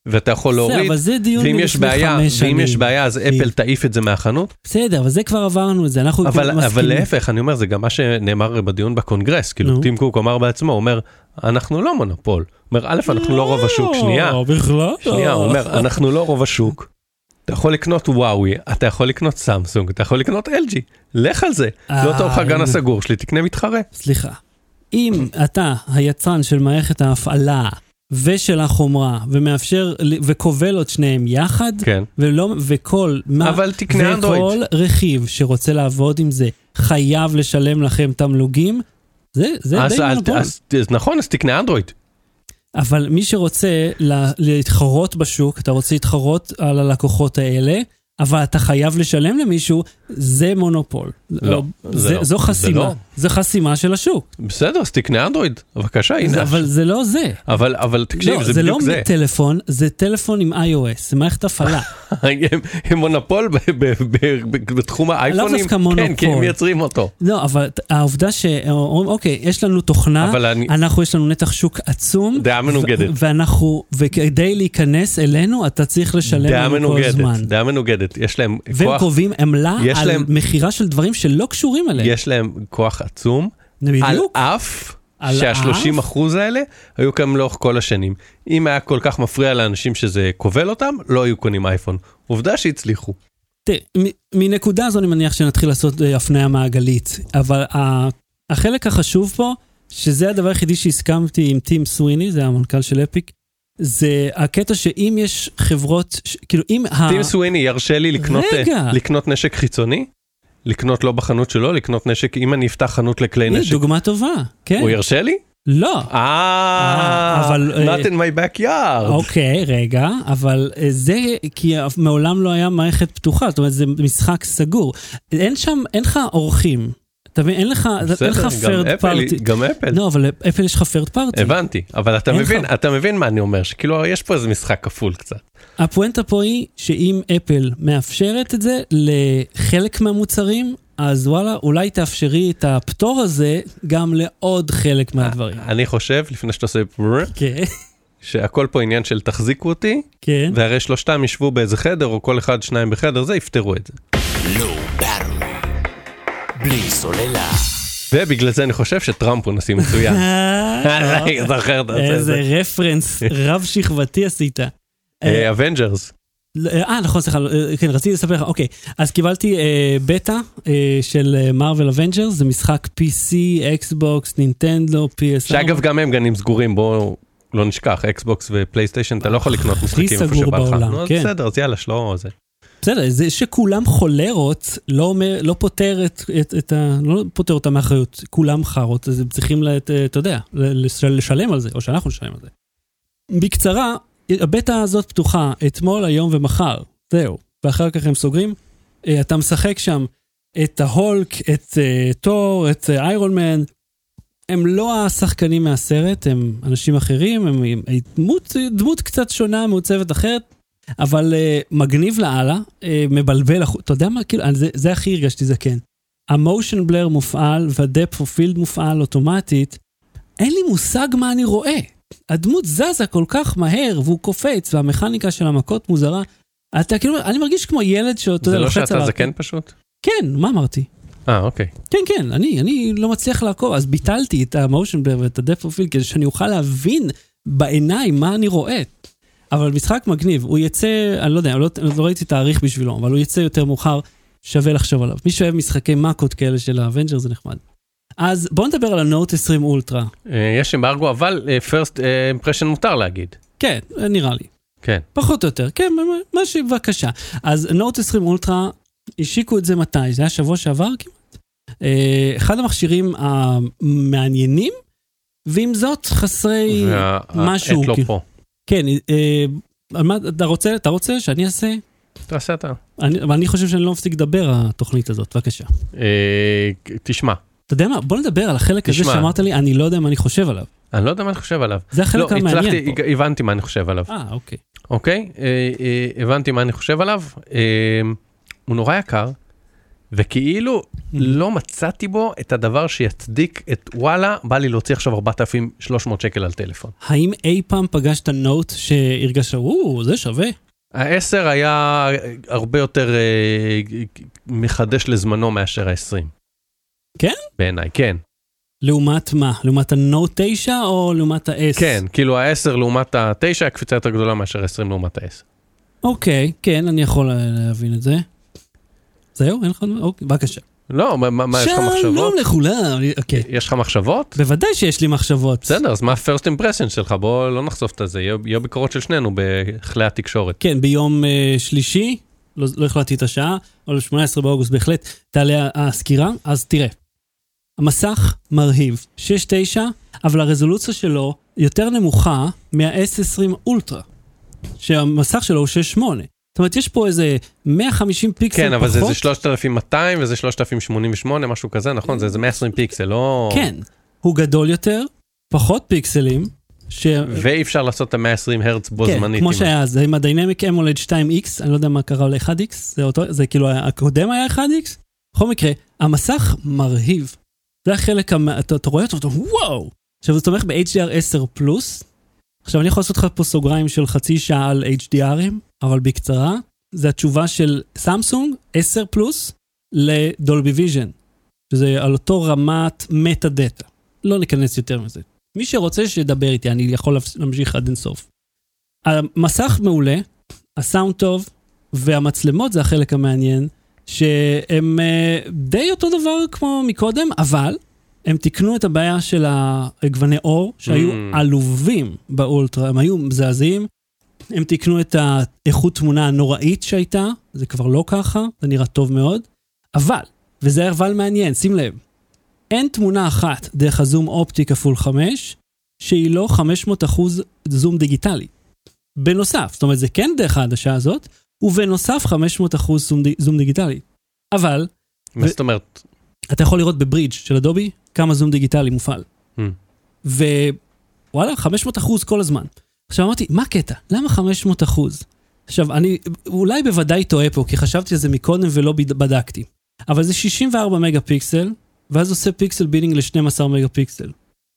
ואתה יכול להוריד. אבל זה דיון ואם יש בעיה, ואם יש. בעיה אז אפל תעיף את זה מהחנות. בסדר, אבל זה כבר עברנו את זה, אנחנו אבל, כבר אבל מסכימים. להפך, אני אומר, זה גם מה שנאמר בדיון בקונגרס, כאילו נו. טים קוק אמר בעצמו, הוא אומר, אנחנו לא מונופול. אומר, א', אנחנו לא רוב השוק, שנייה, לא, בכלל. שנייה, הוא אומר, אנחנו לא רוב השוק. אתה יכול לקנות וואוי, אתה יכול לקנות סמסונג, אתה יכול לקנות LG, לך על זה. לא טוב לך אה, גן הסגור שלי, תקנה מתחרה. סליחה. אם אתה היצרן של מערכת ההפעלה ושל החומרה, ומאפשר, וכובל את שניהם יחד, כן. ולא, וכל, מה- אבל תקנה אנדרואיד. וכל רכיב שרוצה לעבוד עם זה חייב לשלם לכם תמלוגים, זה, זה אז די מונופול. אז- אז נכון, אז תקנה אנדרואיד. אבל מי שרוצה לה- להתחרות בשוק, אתה רוצה להתחרות על הלקוחות האלה, אבל אתה חייב לשלם למישהו, זה מונופול. לא, זה זה, לא. זו זה חסימה, לא. זו חסימה של השוק. בסדר, אז תקנה אנדרואיד, בבקשה, זה, הנה. אבל זה לא זה. אבל, אבל תקשיב, לא, זה זה לא בדיוק זה. טלפון, זה טלפון עם iOS, זה מערכת הפעלה. הם- הם מונופול ב- ב- ב- ב- בתחום האייפונים. דווקא כן, כי הם מונופול. מייצרים אותו. לא, אבל העובדה שאומרים, אוקיי, יש לנו תוכנה, אני... אנחנו, יש לנו נתח שוק עצום. דעה מנוגדת. ואנחנו, וכדי להיכנס אלינו, אתה צריך לשלם דעה לנו כל מנוגדת, הזמן. דעה מנוגדת. יש להם והם כוח, קובעים עמלה על להם- מכירה של דברים שלא קשורים אליהם. יש להם כוח עצום, על בדיוק. אף על שה-30 אף? אחוז האלה היו קיימים לאורך כל השנים. אם היה כל כך מפריע לאנשים שזה כובל אותם, לא היו קונים אייפון. עובדה שהצליחו. תראה, מנקודה הזו אני מניח שנתחיל לעשות אה, הפניה מעגלית, אבל ה- החלק החשוב פה, שזה הדבר היחידי שהסכמתי עם טים סוויני, זה המנכ"ל של אפיק, זה הקטע שאם יש חברות, ש- כאילו אם ה... טים סוויני ירשה לי לקנות, רגע. אה, לקנות נשק חיצוני? לקנות לא בחנות שלו, לקנות נשק, אם אני אפתח חנות לכלי הנה, נשק, דוגמה טובה, כן. הוא ירשה לי? לא. אה, אבל, not אה, in my backyard. אוקיי, רגע, אבל אה, זה כי מעולם לא היה מערכת פתוחה, זאת אומרת, זה משחק סגור. אין שם, אין לך אורחים. אתה מבין, אין לך, אין לך בסדר, גם third אפל, party. גם אפל. לא, אבל אפל יש לך third party. הבנתי, אבל אתה אין מבין, לך. אתה מבין מה אני אומר, שכאילו יש פה איזה משחק כפול קצת. הפואנטה פה היא שאם אפל מאפשרת את זה לחלק מהמוצרים, אז וואלה, אולי תאפשרי את הפטור הזה גם לעוד חלק מהדברים. אני חושב, לפני שאתה עושה כן, שהכל פה עניין של תחזיקו אותי, כן. והרי שלושתם ישבו באיזה חדר, או כל אחד שניים בחדר, זה יפתרו את זה. בלי סוללה. ובגלל זה אני חושב שטראמפ הוא נשיא מצוין. זוכר את איזה זה. reference רב שכבתי עשית. אה, Avengers. אה, נכון, סליחה, אה, כן, רציתי לספר לך, אוקיי. אז קיבלתי אה, בטא אה, של Marvel Avengers, זה משחק PC, אקסבוקס, נינטנדו, PS4. שאגב, גם הם גנים סגורים, בואו לא נשכח, אקסבוקס ופלייסטיישן, אתה לא יכול לקנות הכי משחקים איפה סגור שבא לך. בעולם, נו, אז כן. בסדר, אז יאללה, שלא זה. בסדר, זה שכולם חולרות, לא, אומר, לא פותר את, את, את ה... לא פותר אותם מאחריות, כולם חארות, אז הם צריכים, אתה יודע, לש- לשלם על זה, או שאנחנו נשלם על זה. בקצרה, הבטא הזאת פתוחה אתמול, היום ומחר, זהו. ואחר כך הם סוגרים. אה, אתה משחק שם את ההולק, את אה, תור, את אה, איירון מן. הם לא השחקנים מהסרט, הם אנשים אחרים, הם, הם דמות, דמות קצת שונה, מעוצבת אחרת. אבל uh, מגניב לאללה, uh, מבלבל, אתה יודע מה, כאילו, זה, זה הכי הרגשתי, זה כן. ה motion blur מופעל וה depth of field מופעל אוטומטית, אין לי מושג מה אני רואה. הדמות זזה כל כך מהר, והוא קופץ, והמכניקה של המכות מוזרה. אתה כאילו, אני מרגיש כמו ילד שאתה זה יודע, לא לוחץ שאתה על ה- זקן פשוט? כן, מה אמרתי? אה, אוקיי. כן, כן, אני, אני לא מצליח לעקוב, אז ביטלתי את ה motion blur ואת ה depth of field כדי שאני אוכל להבין בעיניים מה אני רואה. אבל משחק מגניב, הוא יצא, אני לא יודע, אני לא, לא ראיתי תאריך בשבילו, אבל הוא יצא יותר מאוחר, שווה לחשוב עליו. מי שאוהב משחקי מכות כאלה של ה Avengers זה נחמד. אז בואו נדבר על ה Note 20 אולטרה. אה, יש אמברגו, אבל אה, first אה, מותר להגיד. כן, נראה לי. כן. פחות או יותר, כן, מה שבבקשה. אז Note 20 אולטרה, השיקו את זה מתי? זה היה שבוע שעבר כמעט? אחד המכשירים המעניינים, ועם זאת חסרי משהו. העט לא. פה. כן, אה, על מה, אתה רוצה, אתה רוצה שאני אעשה? תעשה אתה. אני, אבל אני חושב שאני לא מפסיק לדבר, התוכנית הזאת, בבקשה. אה, תשמע, אתה יודע מה, בוא נדבר על החלק הזה תשמע. שאמרת לי, אני לא יודע מה אני חושב עליו. אני לא יודע מה אני חושב עליו. זה החלק לא, המעניין הצלחתי, פה. הבנתי מה אני חושב עליו. אה, אוקיי. אוקיי? אה, אה, הבנתי מה אני חושב עליו. אה, הוא נורא יקר, וכאילו לא מצאתי בו את הדבר שיצדיק את וואלה, בא לי להוציא עכשיו 4,300 שקל על טלפון. האם אי פעם פגשת נוט שהרגשת, או, זה שווה? ה-10 היה הרבה יותר אה, מחדש לזמנו מאשר ה-20. כן? בעיניי, כן. לעומת מה? לעומת הנוט 9 או לעומת ה-S? כן, כאילו ה-10 לעומת ה-9 היה קפיצה יותר גדולה מאשר ה-20 לעומת ה-10. אוקיי, כן, אני יכול להבין את זה. זהו, אין לך... אוקיי, בבקשה. לא, מה- מה יש לך מחשבות? שלום לכולם. אוקיי. יש לך מחשבות? בוודאי שיש לי מחשבות. בסדר, אז מה ה-first impression שלך? בוא לא נחשוף את זה, יהיו ביקורות של שנינו בכלי התקשורת. כן, ביום אה, שלישי, לא, לא החלטתי את השעה, אבל ב-18 באוגוסט בהחלט תעלה הסקירה, אז תראה. המסך מרהיב, 6.9, אבל הרזולוציה שלו יותר נמוכה מה-S20 אולטרה, שהמסך שלו הוא 6.8. זאת אומרת, יש פה איזה 150 פיקסל כן, פחות. אבל זה זה 3200 וזה 3088, משהו כזה, נכון? זה זה 120 פיקסל, לא... כן, הוא גדול יותר, פחות פיקסלים, ש... ואי אפשר לעשות את ה-120 הרץ בו כן, זמנית. כמו עם- שהיה אז, עם ה Dynamic AMOLED 2X, אני לא יודע מה קרה ל-1X, זה, אותו, זה כאילו הקודם היה 1X. בכל מקרה, המסך מרהיב. זה החלק, המ... אתה, אתה רואה אותו, וואו! עכשיו הוא תומך ב-HDR 10 פלוס. עכשיו אני יכול לעשות לך פה סוגריים של חצי שעה על HDR ים, אבל בקצרה, זה התשובה של סמסונג 10 פלוס ל Dolby Vision, שזה על אותו רמת metadata. לא ניכנס יותר מזה. מי שרוצה שידבר איתי, אני יכול להמשיך עד אינסוף. המסך מעולה, הסאונד טוב, והמצלמות זה החלק המעניין, שהם אה, די אותו דבר כמו מקודם, אבל הם תיקנו את הבעיה של הגווני אור, שהיו Mm. עלובים באולטרה, הם היו מזעזעים. הם תיקנו את האיכות תמונה הנוראית שהייתה, זה כבר לא ככה, זה נראה טוב מאוד. אבל, וזה אבל מעניין, שים לב, אין תמונה אחת דרך הזום אופטי כפול 5, שהיא לא 500 אחוז זום דיגיטלי. בנוסף, זאת אומרת, זה כן דרך העדשה הזאת, ובנוסף 500 אחוז זום, די- זום דיגיטלי. אבל, מה ו- זאת אומרת? אתה יכול לראות בברידג' של אדובי כמה זום דיגיטלי מופעל. Hmm. ווואלה, 500 אחוז כל הזמן. עכשיו אמרתי, מה הקטע? למה 500 אחוז? עכשיו, אני אולי בוודאי טועה פה, כי חשבתי על זה מקודם ולא בד- בדקתי. אבל זה 64 מגה פיקסל, ואז עושה pixel binning ל-12 מגה פיקסל.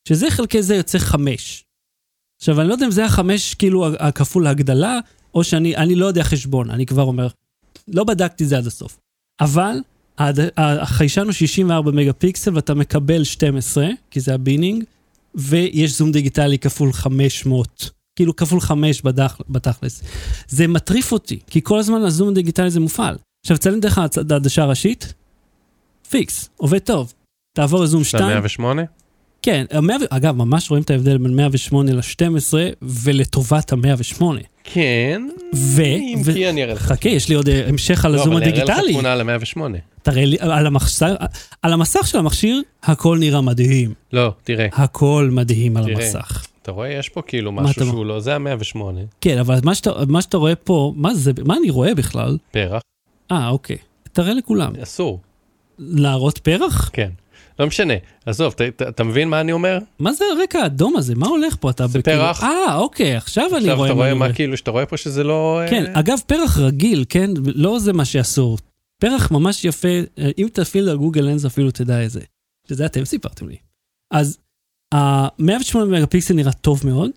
שזה חלקי זה יוצא 5. עכשיו, אני לא יודע אם זה 5 כאילו הכפול ההגדלה, או שאני אני לא יודע חשבון, אני כבר אומר. לא בדקתי זה עד הסוף. אבל החיישן הוא 64 מגה פיקסל ואתה מקבל 12, כי זה ה binning, ויש זום דיגיטלי כפול 500 כאילו כפול חמש בדח, בתכלס. זה מטריף אותי, כי כל הזמן הזום הדיגיטלי זה מופעל. עכשיו, צלם דרך העדשה הראשית, פיקס, עובד טוב. תעבור לזום 2, 108? כן, המאה ו- אגב, ממש רואים את ההבדל בין 108 ל-12 ולטובת ה-108. כן. ו- אם ו- כי אני אראה לך. חכה, יש לי עוד אה, המשך על לא, הזום אבל אני אראה לך הדיגיטלי. תמונה על ה-108. תראה לי, על המחסר, על המסך של המכשיר, הכל נראה מדהים. לא, תראה, הכל מדהים על תראה. המסך. אתה רואה, יש פה כאילו מה משהו אתה- שהוא לא, זה ה-108, כן, אבל מה שאתה, מה שאתה רואה פה, מה זה, מה אני רואה בכלל? פרח, אה, אוקיי. תראה לכולם. אסור, להראות פרח? כן. לא משנה, עזוב, ת- ת- אתה מבין מה אני אומר? מה זה הרקע האדום הזה? מה הולך פה? אתה זה בכאילו- פרח. אה, אוקיי, עכשיו אני עכשיו רואה אתה מה רואה אני מה רואה. כאילו, שאתה רואה פה שזה לא... אה, כן, אגב, פרח רגיל, כן? לא זה מה שאסור. פרח ממש יפה, אה, אם תפעיל על גוגל לנס אפילו תדע את זה. שזה אתם סיפרתם לי. אז ה-108 מגה פיקסל נראה טוב מאוד,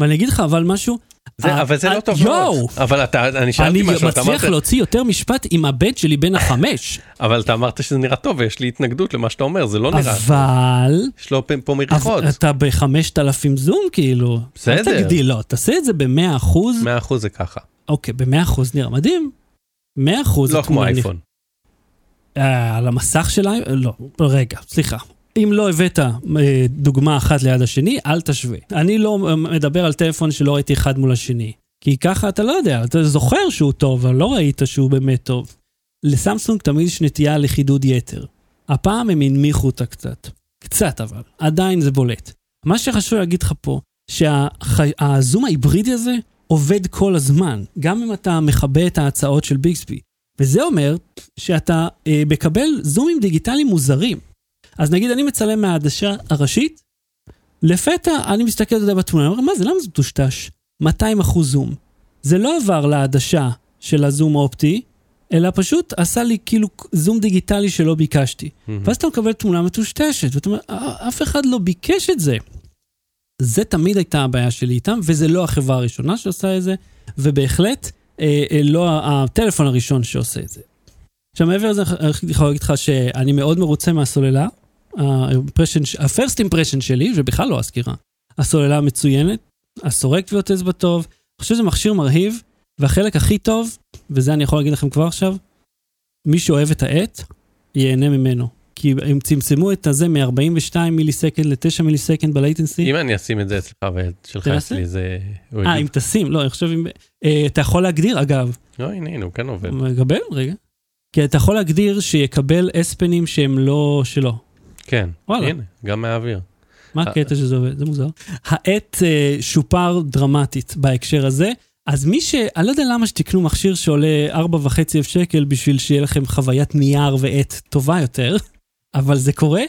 ואני אגיד לך אבל משהו, זה- אבל זה לא טוב! מאוד. אבל אתה, אני שאלתי אני משהו, אתה מצליח אמרת, להוציא יותר משפט עם הבן שלי בן החמש, אבל אתה אמרת שזה נראה טוב ויש לי התנגדות למה שאתה אומר, זה לא נראה. אבל יש לו פה- מריחות. אתה ב-5000 זום כאילו. בסדר. אל תגדיל, לא, תעשה את זה ב-100 אחוז. 100% זה ככה. אוקיי, ב-100 אחוז נראה מדהים. 100 אחוז. לא כמו אייפון. אה, על המסך של? לא, רגע, סליחה. אם לא הבאת אה, דוגמה אחת ליד השני, אל תשווה. אני לא מדבר על טלפון שלא ראיתי אחד מול השני. כי ככה אתה לא יודע, אתה זוכר שהוא טוב, אבל לא ראית שהוא באמת טוב. לסמסונג תמיד יש נטייה לחידוד יתר. הפעם הם הנמיכו אותה קצת. קצת אבל, עדיין זה בולט. מה שחשוב להגיד לך פה, שהזום ההיברידי הזה עובד כל הזמן, גם אם אתה מכבה את ההצעות של ביגסבי. וזה אומר שאתה אה, מקבל זומים דיגיטליים מוזרים. אז נגיד אני מצלם מהעדשה הראשית, לפתע אני מסתכל אתה יודע, בתמונה, אני אומר, מה זה, למה זה מטושטש? 200 אחוז זום. זה לא עבר לעדשה של הזום האופטי, אלא פשוט עשה לי כאילו זום דיגיטלי שלא ביקשתי. ואז אתה מקבל תמונה מטושטשת, ואתה אומר, "אה, אף אחד לא ביקש את זה. זה תמיד הייתה הבעיה שלי איתם, וזה לא החברה הראשונה שעושה את זה, ובהחלט אה, אה, לא הטלפון הראשון שעושה את זה. עכשיו מעבר לזה, אני יכול להגיד לך שאני מאוד מרוצה מהסוללה. ה-first impression שלי, שבכלל לא הסקירה, הסוללה מצוינת, הסורק טביעות אצבע טוב, אני חושב שזה מכשיר מרהיב, והחלק הכי טוב, וזה אני יכול להגיד לכם כבר עכשיו, מי שאוהב את העט, ייהנה ממנו. כי הם צמצמו את הזה מ-42 מיליסקנד ל-9 מיליסקנד בלייטנסי. אם אני אשים את זה אצלך ושלך. אצלי, זה... אה. אם תשים, לא, אני חושב אם... אה, אתה יכול להגדיר, אגב, לא, הנה, הנה, הוא כן עובד. מקבל? רגע. כי אתה יכול להגדיר שיקבל אספנים שהם לא שלו. כן, וואלה. הנה, גם מהאוויר. מה. הקטע שזה עובד? זה מוזר. העט אה, שופר דרמטית בהקשר הזה. אז מי ש... אני לא יודע למה שתקנו מכשיר שעולה 4.5 אלף שקל בשביל שיהיה לכם חוויית נייר ועט טובה יותר, אבל זה קורה.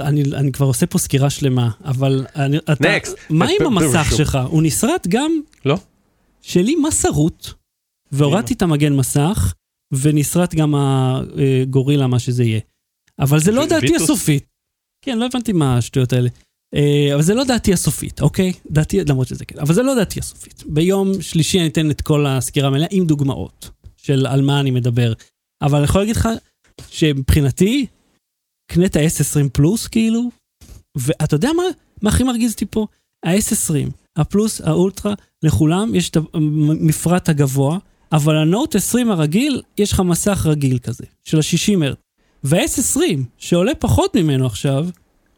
אני, אני כבר עושה פה סקירה שלמה, אבל אני, אתה, Next. מה עם המסך. שלך? הוא נסרט גם? לא. שלי מסרות, והורדתי את המגן מסך, ונסרט גם הגורילה, מה שזה יהיה. אבל זה לא דעתי? הסופית. כן, לא הבנתי מה השטויות האלה. אה, אבל זה לא דעתי הסופית, אוקיי? דעתי, למרות שזה כן, אבל זה לא דעתי הסופית. ביום שלישי אני אתן את כל הסקירה המלאה עם דוגמאות של על מה אני מדבר. אבל אני יכול להגיד לך שמבחינתי, קנה את ה-S20 פלוס כאילו, ואתה יודע מה, מה הכי מרגיז אותי פה? ה-S20, הפלוס, האולטרה, לכולם יש את המפרט הגבוה, אבל הנוט 20 הרגיל, יש לך מסך רגיל כזה, של ה-60 הרץ. וה-S20, שעולה פחות ממנו עכשיו,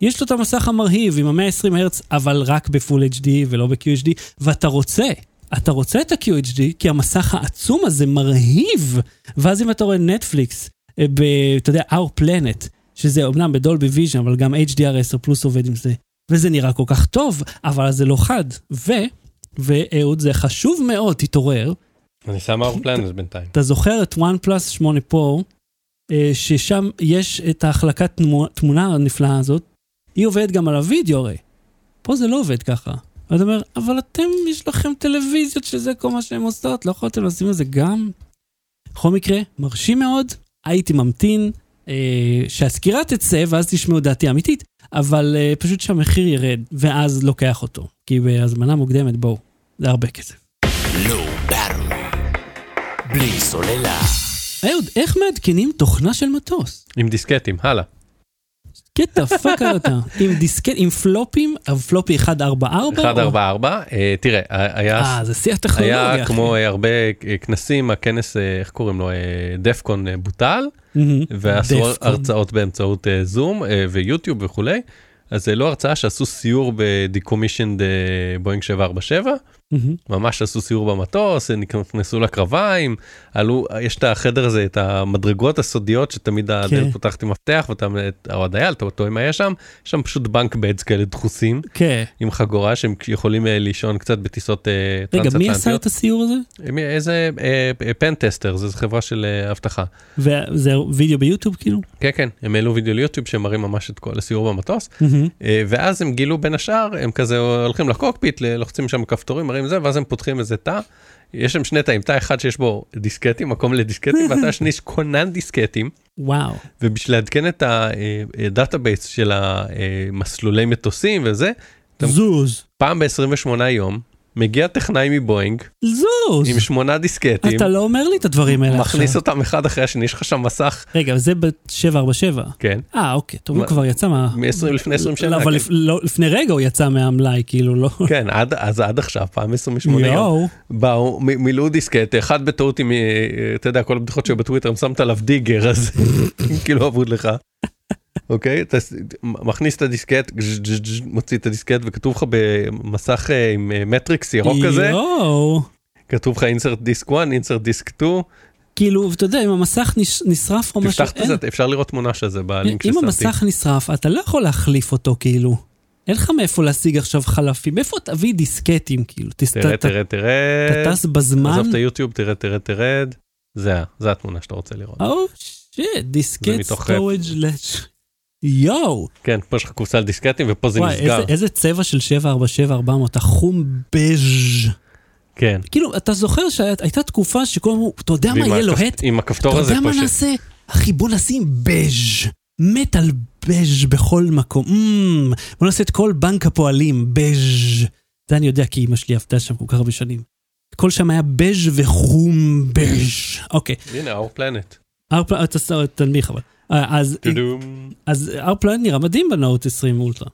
יש לו את המסך המרהיב עם ה-120 הרץ, אבל רק בפול HD ולא ב-QHD, ואתה רוצה, אתה רוצה את ה-QHD, כי המסך העצום הזה מרהיב. ואז אם אתה רואה נטפליקס, אה, ב, אתה יודע, Our Planet, שזה אמנם ב Dolby Vision, אבל גם HDR10 פלוס עובד עם זה, וזה נראה כל כך טוב, אבל זה לא חד. ו, ואהוד, זה חשוב מאוד, תתעורר, אני שם Our Planet בינתיים. אתה זוכר את פלוס 8 Pro, אה, ששם יש את ההחלקת תמו- תמונה הנפלאה הזאת, היא עובדת גם על הוידאו הרי. פה זה לא עובד ככה. ואתה אומר, אבל אתם, יש לכם טלוויזיות שזה כל מה שהן עושות, לא יכולתם לשים את זה גם? בכל מקרה, מרשים מאוד, הייתי ממתין אה, שהסקירה תצא ואז תשמעו דעתי האמיתית, אבל אה, פשוט שהמחיר ירד, ואז לוקח אותו. כי בהזמנה מוקדמת, בואו, זה הרבה כסף. אהוד, איך מעדכנים תוכנה של מטוס? עם דיסקטים, הלאה. get the fuck out עם דיסקט, עם פלופים, הפלופי 144? 144, אה, תראה, היה... אה, זה שיא הטכנולוגיה. היה. כמו אה, הרבה אה, כנסים, הכנס, איך קוראים לו, דפקון בוטל. ועשו. הרצאות באמצעות זום ויוטיוב וכולי. אז זה לא הרצאה שעשו סיור בדיקומישנד בואינג 747, מהמם. ממש עשו סיור במטוס, נכנסו לקרביים, עלו, יש את החדר הזה, את המדרגות הסודיות שתמיד הדלת פותחת עם מפתח, ואתה, או הדייל, אתה טועה מה יש שם, יש שם פשוט bunk beds כאלה דחוסים, כן. עם חגורה שהם יכולים אה, לישון קצת בטיסות אה, רגע, מי עשה טרנס-אטלנטיות. את הסיור הזה? מי- איזה pen tester, זו חברה של אה, אבטחה. וזה וידאו ביוטיוב כאילו? כן, כן, הם העלו וידאו ליוטיוב שמראים ממש את כל הסיור במטוס, מהמם. אה, ואז הם גילו בין השאר, הם כזה הולכים לקוקפיט, לוחצים שם כפתורים, מראים זה, ואז הם פותחים איזה תא. יש שם שני תאים, תא אחד שיש בו דיסקטים, מקום לדיסקטים, והתא השני יש כונן דיסקטים, וואו. ובשביל לעדכן את ה database של המסלולי מטוסים וזה, זוז. פעם ב-28 יום, מגיע טכנאי מבואינג, זוז. עם שמונה דיסקטים, אתה לא אומר לי את הדברים האלה עכשיו. מכניס אותם אחד אחרי השני, יש לך שם מסך, רגע, זה ב-747. כן, אה, אוקיי, טוב, הוא כבר יצא מה... מ-20 לפני 20 שנה, לא, אבל כן. לפ- לא, לפני רגע הוא יצא מהמלאי, כאילו, לא... כן, עד, אז עד עכשיו, פעם 28 יום. באו, מ- מילאו דיסקט, אחד בטעות עם, אה, אתה יודע, כל הבדיחות שהיו בטוויטר, הם שמת עליו Digger, אז כאילו אבוד לך. אוקיי, אתה מכניס את הדיסקט, מוציא את הדיסקט וכתוב לך במסך אה, עם אה, מטריקס ירוק כזה. כתוב לך insert disk 1, insert disk 2, כאילו, אתה יודע, אם המסך נש- נשרף או משהו, תפתח את אין- זה, אפשר לראות תמונה של זה בלינק אם ששמתי. המסך נשרף, אתה לא יכול להחליף אותו, כאילו. אין לך מאיפה להשיג עכשיו חלפים, מאיפה תביא דיסקטים, כאילו? אתה- תרד, תרד, אתה טס בזמן? עזוב את היוטיוב, תרד, תרד, תרד, זה התמונה שאתה רוצה לראות. oh shit, diskette storage לש... יואו, כן, פה יש לך קופסה על דיסקטים ופה זה וואי, נסגר. איזה- איזה צבע של 747-400, החום בז'. כן. כאילו, אתה זוכר שהייתה תקופה שכולם אמרו, אתה יודע מה יהיה לוהט? עם אתה הכפתור הזה יודע מה פה, ש- נעשה? אחי, בוא נשים בז'. מת על בז' בכל מקום. אמ, בוא נעשה את כל בנק הפועלים, בז'. זה אני יודע כי אמא שלי עבדה שם כל כך הרבה שנים. הכל שם היה בז' וחום בז'. אוקיי, הנה, our planet. אתה תנמיך אבל. אז. אז ארפלנט נראה מדהים בנוט 20 אולטרה.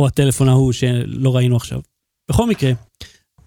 או הטלפון ההוא שלא ראינו עכשיו. בכל מקרה,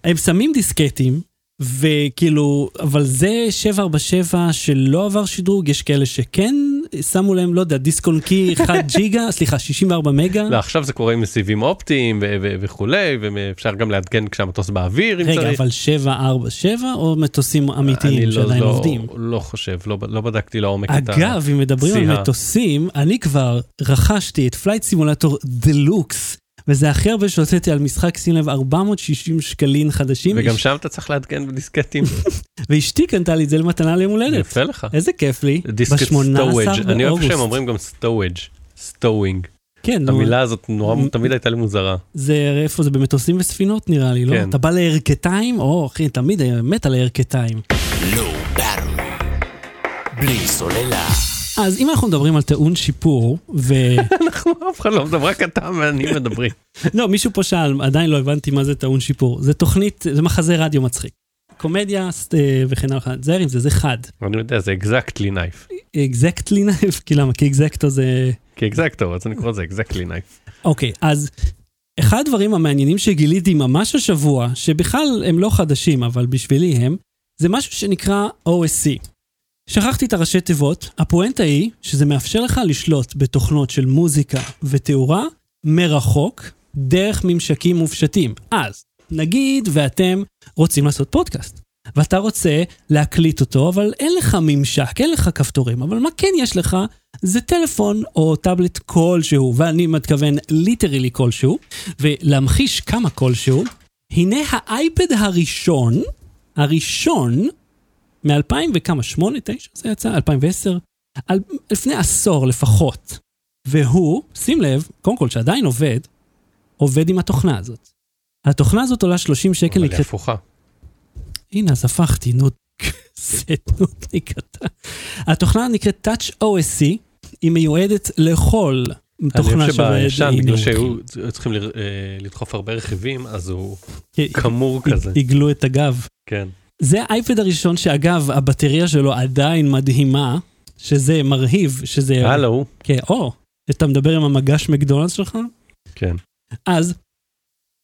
הם שמים דיסקטים, וכאילו, אבל זה 747 שלא עבר שדרוג, יש כאלה שכן שמו להם, לא יודע, דיסק און קי 1 ג'יגה, סליחה, 64 מגה. לא, עכשיו זה קורה עם סיבים אופטיים וכולי, ואפשר גם לעדכן כשהמטוס באוויר אם רגע, צריך. אבל 747 או מטוסים אני אמיתיים לא- שעדיין לא- עובדים? לא חושב, לא לא בדקתי לעומק את ה... אגב, אם מדברים על. מטוסים, אני כבר רכשתי את Flight Simulator Deluxe, וזה הכי הרבה שהוצאתי על משחק, שים לב, 460 שקלים חדשים. וגם שם אתה צריך לעדכן בדיסקטים. ואשתי קנתה לי את זה למתנה ליום הולדת. יפה לך. איזה כיף לי. diskette ב-18 storage. אני אוהב שהם. אומרים גם סטואג'. סטואינג. כן, נו, המילה הזאת נורא תמיד הייתה לי מוזרה. זה איפה זה במטוסים וספינות נראה לי, לא? כן. אתה בא לירכתיים? או, אחי, תמיד היה מת על הירכתיים. בלי סוללה. אז אם אנחנו מדברים על טעון שיפור, ו... אנחנו אף אחד לא מדבר, רק אתה ואני מדברים. לא, מישהו פה שאל, עדיין לא הבנתי מה זה טעון שיפור. זה תוכנית, זה מחזה רדיו מצחיק. קומדיה אה, וכן הלאה, תזהר עם זה, זה חד. אני יודע, זה exactly knife. אקזקטלי נייף? כי למה? כי אקזקטו זה... כי אקזקטור, אז אני קורא לזה exactly knife. אוקיי, אז אחד הדברים המעניינים שגיליתי ממש השבוע, שבכלל הם לא חדשים, אבל בשבילי הם, זה משהו שנקרא OSC. שכחתי את הראשי תיבות, הפואנטה היא שזה מאפשר לך לשלוט בתוכנות של מוזיקה ותאורה מרחוק, דרך ממשקים מופשטים. אז, נגיד ואתם רוצים לעשות פודקאסט, ואתה רוצה להקליט אותו, אבל אין לך ממשק, אין לך כפתורים, אבל מה כן יש לך? זה טלפון או טאבלט כלשהו, ואני מתכוון literally כלשהו, ולהמחיש כמה כלשהו, הנה האייפד הראשון, הראשון, מ-2000 וכמה, 8, 9 זה יצא? 2010? על, לפני עשור לפחות. והוא, שים לב, קודם כל שעדיין עובד, עובד עם התוכנה הזאת. התוכנה הזאת עולה 30 שקל, אבל היא. הפוכה. הנה, אז הפכתי, נו, זה נודניק אתה. התוכנה נקראת Touch OSC, היא מיועדת לכל תוכנה אני חושב שבישן, בגלל הוא שהיו. צריכים אה, לדחוף הרבה רכיבים, אז הוא כן, כמור כזה. עיגלו את הגב. כן. זה האייפד הראשון שאגב, הבטריה שלו עדיין מדהימה, שזה מרהיב, שזה... הלו, כן, או, אתה מדבר עם המגש מקדונלדס שלך? כן. אז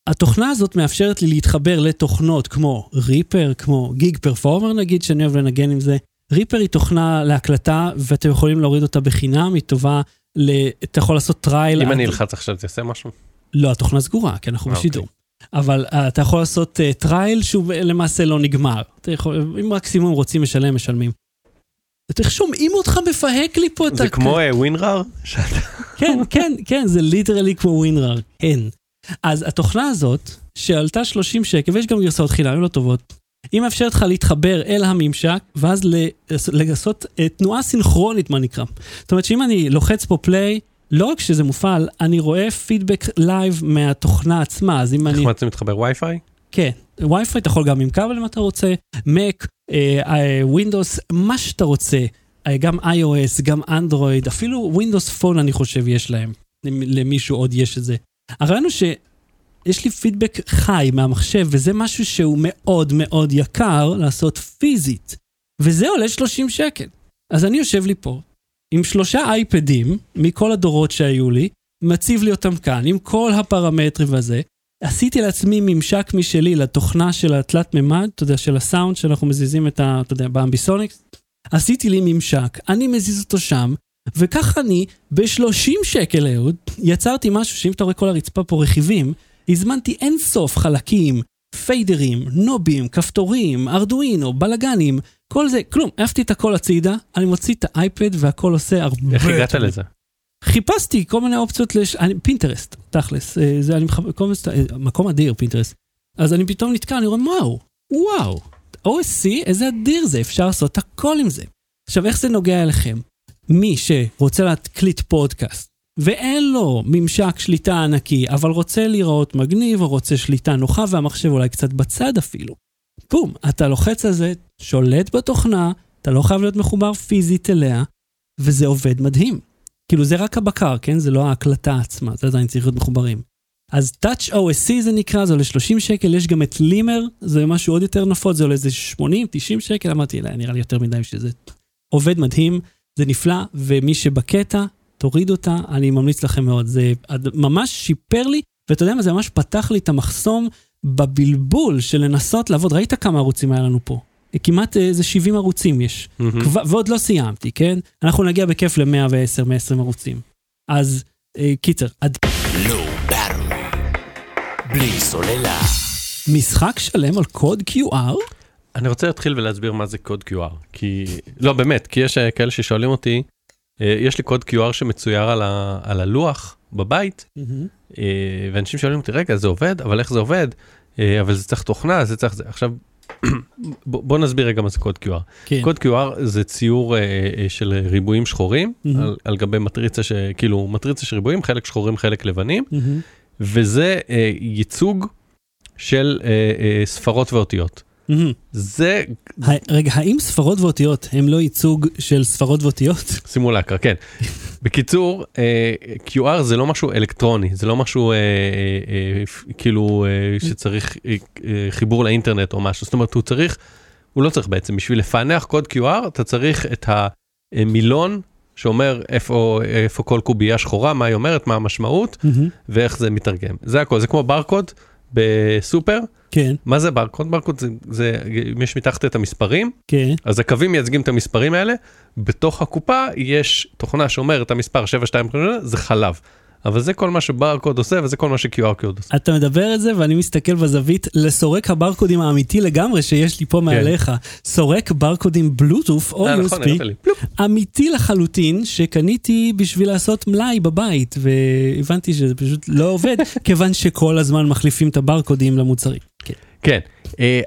התוכנה הזאת מאפשרת לי להתחבר לתוכנות כמו Reaper, כמו Gig Performer נגיד, שאני אוהב לנגן עם זה. Reaper היא תוכנה להקלטה ואתם יכולים להוריד אותה בחינם, היא טובה, ל... אתה יכול לעשות trial. אם עד- אני אלחץ עכשיו תעשה משהו? לא, התוכנה סגורה, כי אנחנו אה, בשידור. אבל uh, אתה יכול לעשות uh, trial שהוא למעשה לא נגמר. אתה יכול, אם מקסימום רוצים לשלם, משלמים. איך שומעים אותך מפהק לי פה את זה ה- כמו WinRAR? כן, כן, כן, זה literally כמו WinRAR, כן. אז התוכנה הזאת, שעלתה 30 שקל, ויש גם גרסאות חינם, לא טובות, היא מאפשרת לך להתחבר אל הממשק, ואז לעשות אה, תנועה סינכרונית, מה נקרא. זאת אומרת שאם אני לוחץ פה play, לא רק שזה מופעל, אני רואה פידבק live מהתוכנה עצמה, אז אם אני... איך מצליחים להתחבר וי-פיי? כן, וי-פיי אתה יכול גם עם כבל אם אתה רוצה, Mac, Windows, מה שאתה רוצה, אה, גם iOS, גם אנדרואיד, אפילו Windows Phone אני חושב יש להם, למ- למישהו עוד יש את זה. הרעיון הוא שיש לי פידבק חי מהמחשב, וזה משהו שהוא מאוד מאוד יקר לעשות פיזית, וזה עולה 30 שקל. אז אני יושב לי פה עם שלושה אייפדים מכל הדורות שהיו לי, מציב לי אותם כאן עם כל הפרמטרים וזה, עשיתי לעצמי ממשק משלי לתוכנה של התלת מימד, אתה יודע, של הסאונד שאנחנו מזיזים את ה... אתה יודע, ב-Ambisonics. עשיתי לי ממשק, אני מזיז אותו שם, וכך אני, ב-30 שקל אהוד, יצרתי משהו שאם אתה רואה כל הרצפה פה רכיבים, הזמנתי אין סוף חלקים, פיידרים, knobים, כפתורים, Arduino, בלאגנים, כל זה, כלום, העפתי את הכל הצידה, אני מוציא את האייפד והכל עושה הרבה... איך הגעת לזה? חיפשתי כל מיני אופציות, לש... אני, Pinterest, תכלס, אה, זה אני מחפש, אה, מקום אדיר Pinterest. אז אני פתאום נתקע, אני רואה, וואו, וואו, OSC, איזה אדיר זה, אפשר לעשות הכל עם זה. עכשיו, איך זה נוגע אליכם? מי שרוצה להקליט פודקאסט, ואין לו ממשק שליטה ענקי, אבל רוצה להיראות מגניב, או רוצה שליטה נוחה, והמחשב אולי קצת בצד אפילו. בום, אתה לוחץ על זה, שולט בתוכנה, אתה לא חייב להיות מחובר פיזית אליה, וזה עובד מדהים. כאילו זה רק הבקר, כן? זה לא ההקלטה עצמה, זה עדיין צריך להיות מחוברים. אז Touch OSC זה נקרא, זה עולה 30 שקל, יש גם את לימר, זה משהו עוד יותר נפוץ, זה עולה איזה 80-90 שקל, אמרתי, "לא, נראה לי יותר מדי בשביל זה. עובד מדהים, זה נפלא, ומי שבקטע, תוריד אותה, אני ממליץ לכם מאוד. זה ממש שיפר לי, ואתה יודע מה, זה ממש פתח לי את המחסום בבלבול של לנסות לעבוד. ראית כמה ערוצים היה לנו פה? כמעט אה, איזה 70 ערוצים יש. מהמם. כבר, ועוד לא סיימתי, כן? אנחנו נגיע בכיף ל-110, 120 ערוצים. אז אה, קיצר, עד לא. בלי סוללה. משחק שלם על קוד QR? אני רוצה להתחיל ולהסביר מה זה קוד QR, כי, לא באמת, כי יש אה, כאלה ששואלים אותי, אה, יש לי קוד QR שמצויר על, ה, על הלוח בבית, אה, ואנשים שואלים אותי, רגע, זה עובד? אבל איך זה עובד? אה, אבל זה צריך תוכנה, זה צריך זה. עכשיו, בוא, נסביר רגע מה זה קוד QR. כן. קוד QR זה ציור אה, אה, של ריבועים שחורים, מהמם. על, על גבי מטריצה, ש, כאילו מטריצה של ריבועים, חלק שחורים, חלק לבנים, מהמם. וזה אה, ייצוג של אה, אה, ספרות ואותיות. מהמם. זה ה- רגע, האם ספרות ואותיות הם לא ייצוג של ספרות ואותיות? סימולקרה, כן. בקיצור, אה, QR זה לא משהו אלקטרוני, זה לא משהו אה, אה, פ- כאילו אה, שצריך אה, אה, חיבור לאינטרנט או משהו, זאת אומרת הוא צריך, הוא לא צריך בעצם, בשביל לפענח קוד QR אתה צריך את המילון שאומר איפה, איפה כל קובייה שחורה, מה היא אומרת, מה המשמעות מהמם. ואיך זה מתרגם. זה הכל, זה כמו ברקוד בסופר, כן, מה זה ברקוד? ברקוד זה, זה, אם יש מתחת את המספרים, כן. אז הקווים מייצגים את המספרים האלה, בתוך הקופה יש תוכנה שאומרת המספר 725, זה חלב. אבל זה כל מה שברקוד עושה וזה כל מה ש-QR קוד עושה. אתה מדבר על זה ואני מסתכל בזווית לסורק הברקודים האמיתי לגמרי שיש לי פה מעליך. סורק ברקודים בלוטוף או אה, נכון, USB. פלופ. אמיתי לחלוטין, שקניתי בשביל לעשות מלאי בבית, והבנתי שזה פשוט לא עובד, כיוון שכל הזמן מחליפים את הברקודים למוצרים. כן. כן,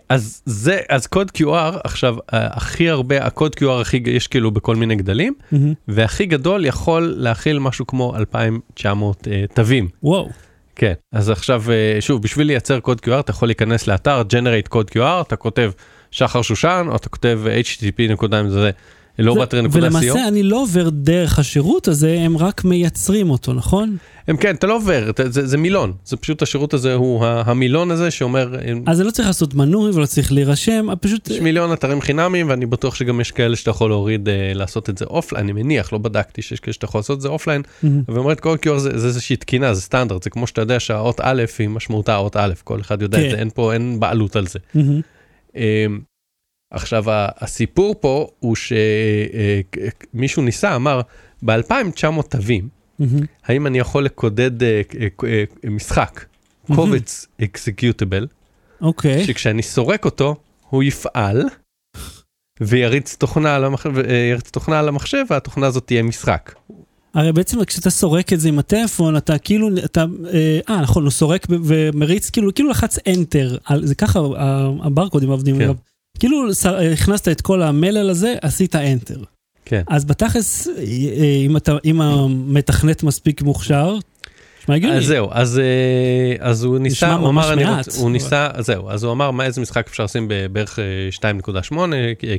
אז זה, אז קוד QR, עכשיו, אה, הכי הרבה, הקוד QR הכי, יש כאילו בכל מיני גדלים, מהמם. והכי גדול יכול להכיל משהו כמו 2,900 אה, תווים. וואו. כן, אז עכשיו, אה, שוב, בשביל לייצר קוד QR, אתה יכול להיכנס לאתר, generate קוד QR, אתה כותב שחר שושן, או אתה כותב http נקודה עם זה, לורת זה- ולמעשה אני לא עובר דרך השירות הזה, הם רק מייצרים אותו, נכון? הם כן, אתה לא עובר, אתה- זה, זה מילון, זה פשוט השירות הזה הוא המילון הזה שאומר, הם- אז זה לא צריך לעשות מנוי ולא צריך להירשם, פשוט... יש מיליון אתרים חינמיים ואני בטוח שגם יש כאלה שאתה יכול להוריד, אה, לעשות את זה offline, אני מניח, לא בדקתי שיש כאלה שאתה יכול לעשות את זה offline, מהמם. ואומרת כל QR זה, זה איזושהי תקינה, זה סטנדרט, זה כמו שאתה יודע שהאות א' היא משמעותה אות א', כל אחד יודע את כן. זה, אין פה, אין בעלות על זה. מהמם. עכשיו הסיפור פה הוא שמישהו ניסה, אמר, ב-2900 תווים. האם אני יכול לקודד אה, אה, אה, משחק. קובץ אקסקיוטיבל, אוקיי. שכשאני סורק אותו, הוא יפעל ויריץ תוכנה על המחשב, אה, תוכנה על המחשב והתוכנה הזאת תהיה משחק. הרי בעצם כשאתה סורק את זה עם הטלפון, אתה כאילו, אתה, אה, אה, נכון, הוא סורק ומריץ, כאילו, כאילו לחץ enter, על- זה ככה הברקודים עובדים. כן. כאילו אה, הכנסת את כל המלל הזה, עשית enter. כן. אז בתכלס, אה, אה, אם אתה, אם המתכנת מספיק מוכשר, נשמע הגיוני. אז זהו, אז, אז הוא ניסה, נשמע הוא אמר, אני רוצה, הוא ניסה, זהו, אז הוא אמר, מה, איזה משחק אפשר לשים בבערך אה, 2.8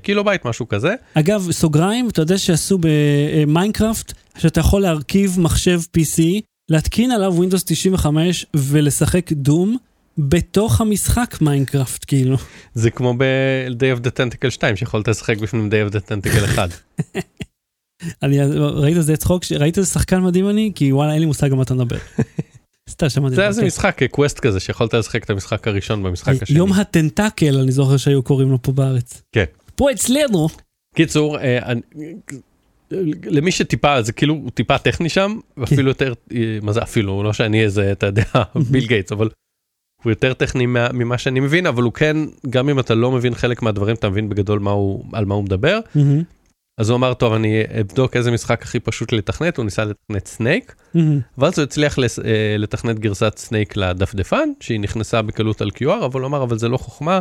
קילובייט, משהו כזה. אגב, סוגריים, אתה יודע שעשו ב-Minecraft, שאתה יכול להרכיב מחשב PC, להתקין עליו Windows 95 ולשחק Doom בתוך המשחק Minecraft, כאילו. זה כמו ב-Day of the Tentacle 2, שיכולת לשחק בפנים Day of the Tentacle 1. אני, ראית איזה צחוק, ראית איזה שחקן מדהים אני? כי וואלה, אין לי מושג על מה אתה מדבר. סתם שמעתי. זה היה איזה כן. משחק, quest כזה, שיכולת לשחק את המשחק הראשון במשחק השני. יום הטנטקל, אני זוכר שהיו קוראים לו פה בארץ. כן. פה אצלנו. קיצור, אה, למי שטיפה, זה כאילו, טיפה טכני שם, ואפילו יותר, אה, מה זה אפילו, לא שאני איזה, אתה יודע, ביל גייטס, אבל הוא יותר טכני מה- ממה שאני מבין, אבל הוא כן, גם אם אתה לא מבין חלק מהדברים, אתה מבין בגדול מה הוא, על מה הוא מדבר. מהמם, אז הוא אמר, טוב, אני אבדוק איזה משחק הכי פשוט לתכנת, הוא ניסה לתכנת Snake, מהמם. ואז הוא הצליח לס- אה, לתכנת גרסת Snake לדפדפן, שהיא נכנסה בקלות על QR, אבל הוא אמר, אבל זה לא חוכמה,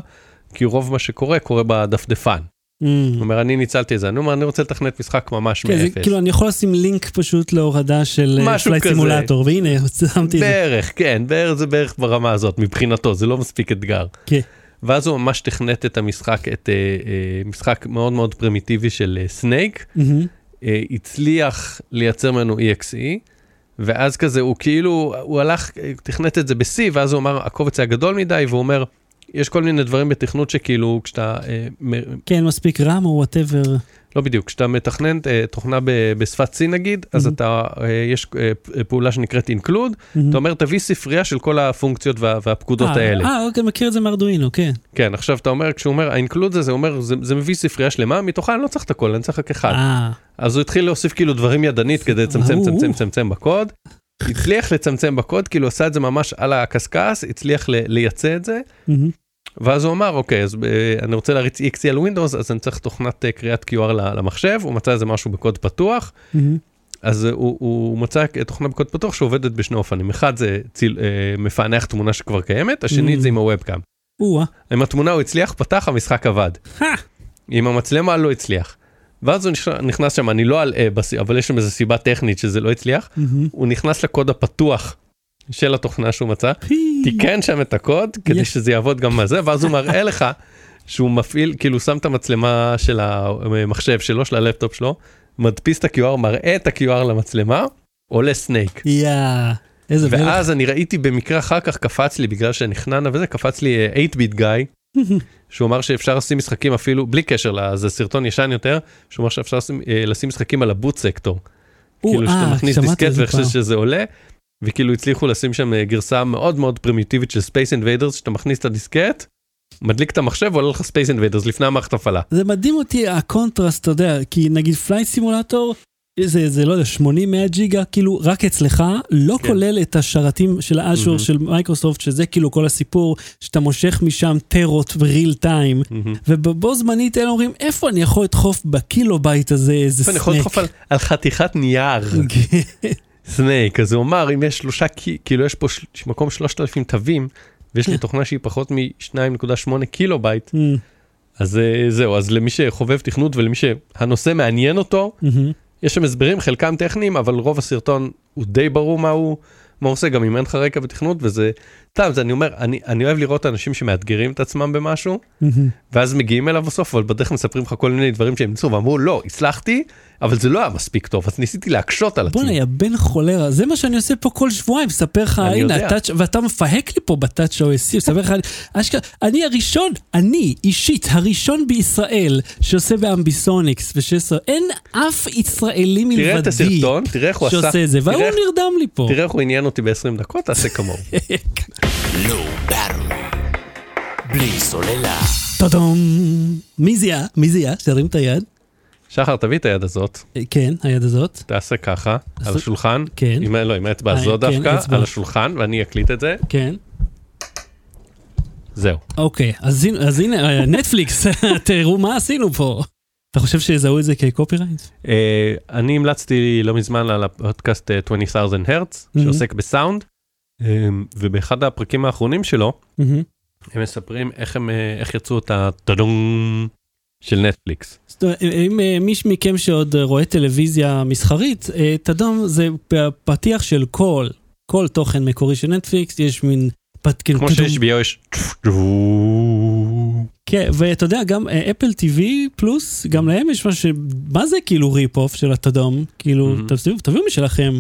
כי רוב מה שקורה, קורה בדפדפן. הוא מהמם. אומר, אני ניצלתי את זה, אני אומר, אני רוצה לתכנת משחק ממש כן, מאפס. כאילו אני יכול לשים לינק פשוט להורדה של אה, Flight. Simulator, והנה, שמתי את זה. בערך, כן, זה בערך ברמה הזאת, מבחינתו, זה לא מספיק אתגר. כן. ואז הוא ממש תכנת את המשחק, את אה, אה, משחק מאוד מאוד פרימיטיבי של Snake, הצליח לייצר ממנו EXE, ואז כזה הוא כאילו, הוא הלך, תכנת את זה ב-C, ואז הוא אמר, הקובץ היה גדול מדי, והוא אומר, יש כל מיני דברים בתכנות שכאילו, כשאתה, אה, כן, מספיק RAM או whatever. לא בדיוק, כשאתה מתכנן אה, תוכנה בשפת C נגיד, אז Mhm. אתה, אה, יש פעולה שנקראת include, אתה אומר תביא ספרייה של כל הפונקציות וה, והפקודות האלה. אה, אוקיי, מכיר את זה מארדואינו, כן. כן, עכשיו אתה אומר, כשהוא אומר ה-include הזה, זה אומר, זה, זה מביא ספרייה שלמה, מתוכה אני לא צריך את הכל, אני צריך רק אחד. אז הוא התחיל להוסיף כאילו דברים ידנית כדי לצמצם, צמצם. צמצם בקוד. הצליח לצמצם בקוד, כאילו עשה את זה ממש על הקשקש, הצליח לייצא את זה, מהמם. ואז הוא אמר, אוקיי, אז אה, אני רוצה להריץ EXE על Windows, אז אני צריך תוכנת אה, קריאת QR למחשב, הוא מצא איזה משהו בקוד פתוח, מהמם. אז הוא, הוא מצא תוכנה בקוד פתוח שעובדת בשני אופנים, אחד זה ציל, אה, מפענח תמונה שכבר קיימת, השני Mm. זה עם הוובקאם. עם התמונה הוא הצליח, פתח, המשחק עבד. עם המצלמה לא הצליח. ואז הוא נכנס- שם, אני לא אלאה, אבל יש שם איזו סיבה טכנית שזה לא הצליח, מהמם. הוא נכנס לקוד הפתוח של התוכנה שהוא מצא. תיקן שם את הקוד כדי. שזה יעבוד גם בזה, ואז הוא מראה לך שהוא מפעיל, כאילו שם את המצלמה של המחשב שלו, של הלפטופ שלו, מדפיס את ה-QR, מראה את ה-QR למצלמה, עולה Snake. יא. איזה מלך. ואז אני ראיתי במקרה אחר כך קפץ לי, בגלל שנכנענה וזה, קפץ לי אה, 8-Bit Guy, שהוא אמר שאפשר לשים משחקים אפילו, בלי קשר לזה סרטון ישן יותר, שהוא אמר שאפשר לשים, אה, לשים משחקים על ה boot sector. כאילו שאתה אה, מכניס שמעתי דיסקט על ואיך. שזה עולה, וכאילו הצליחו לשים שם אה, גרסה מאוד מאוד פרימיטיבית של Space Invaders, שאתה מכניס את הדיסקט, מדליק את המחשב ועולה לך Space Invaders לפני המערכת הפעלה. זה מדהים אותי הקונטרסט, אתה יודע, כי נגיד Flight Simulator, זה, זה לא יודע, 80-100 ג'יגה, כאילו רק אצלך, לא כן. כולל את השרתים של ה Azure מהמם. של מייקרוסופט, שזה כאילו כל הסיפור, שאתה מושך משם טרות ב real time, מהמם. ובו זמנית אלה אומרים, איפה אני יכול לדחוף בקילובייט הזה איזה אני יכול Snake? לדחוף על- על חתיכת נייר. Snake, אז הוא אמר, אם יש שלושה, כאילו יש פה של- מקום 3,000 תווים, ויש לי תוכנה שהיא פחות מ-2.8 קילו בייט, אז אה, זהו, אז למי שחובב תכנות ולמי שהנושא מעניין אותו, מהמם. יש שם הסברים, חלקם טכניים, אבל רוב הסרטון הוא די ברור מה הוא, מה הוא עושה, גם אם אין לך רקע בתכנות, וזה סתם, זה אני אומר, אני, אני אוהב לראות אנשים שמאתגרים את עצמם במשהו, ואז מגיעים אליו בסוף, אבל בדרך מספרים לך כל מיני דברים שהם ניסו, ואמרו, לא, הצלחתי, אבל זה לא היה מספיק טוב, אז ניסיתי להקשות על בוא'נה, עצמי. יא בן חולרה, זה מה שאני עושה פה כל שבועיים, מספר לך, אני הנה. הטאץ', ואתה מפהק לי פה בטאץ' OSC, מספר לך, אשכרה, אני הראשון, אני, אישית, הראשון בישראל שעושה ב ambisonics ו-16, אין אף ישראלי מלבדי תראה את הסרטון, תראה איך הוא עשה, שעושה את זה, והוא נרדם לי פה. תראה איך הוא עניין אותי ב-20 דקות, תעשה כמוהו. באטרי. בלי סוללה. טודום. מי זיהה? מי זיהה? שירים את היד. שחר, תביא את היד הזאת, כן, היד הזאת. תעשה ככה, על השולחן, כן. עם, לא, עם האצבע אה, הזו כן, דווקא, אצבע. על השולחן, ואני אקליט את זה, כן. זהו. אוקיי, אז אז הנה, אה, נטפליקס, תראו מה עשינו פה. אתה חושב שיזהו את זה כקופירייט? אה, אני המלצתי לא מזמן על הפודקאסט אה, 20,000 הרץ. שעוסק בסאונד, אה, ובאחד הפרקים האחרונים שלו. הם מספרים איך הם, איך יצאו את הטדום של נטפליקס. אומרת, אם אה, מישהו מכם שעוד אה, רואה טלוויזיה מסחרית, אה, תדום זה פתיח של כל, כל תוכן מקורי של נטפליקס, יש מין... כאילו, כמו. שיש יש... כן, ואתה יודע, גם אה, Apple TV Plus, גם להם יש משהו ש... מה זה כאילו rip-off של הטודום? כאילו, Mhm. תביאו- משלכם.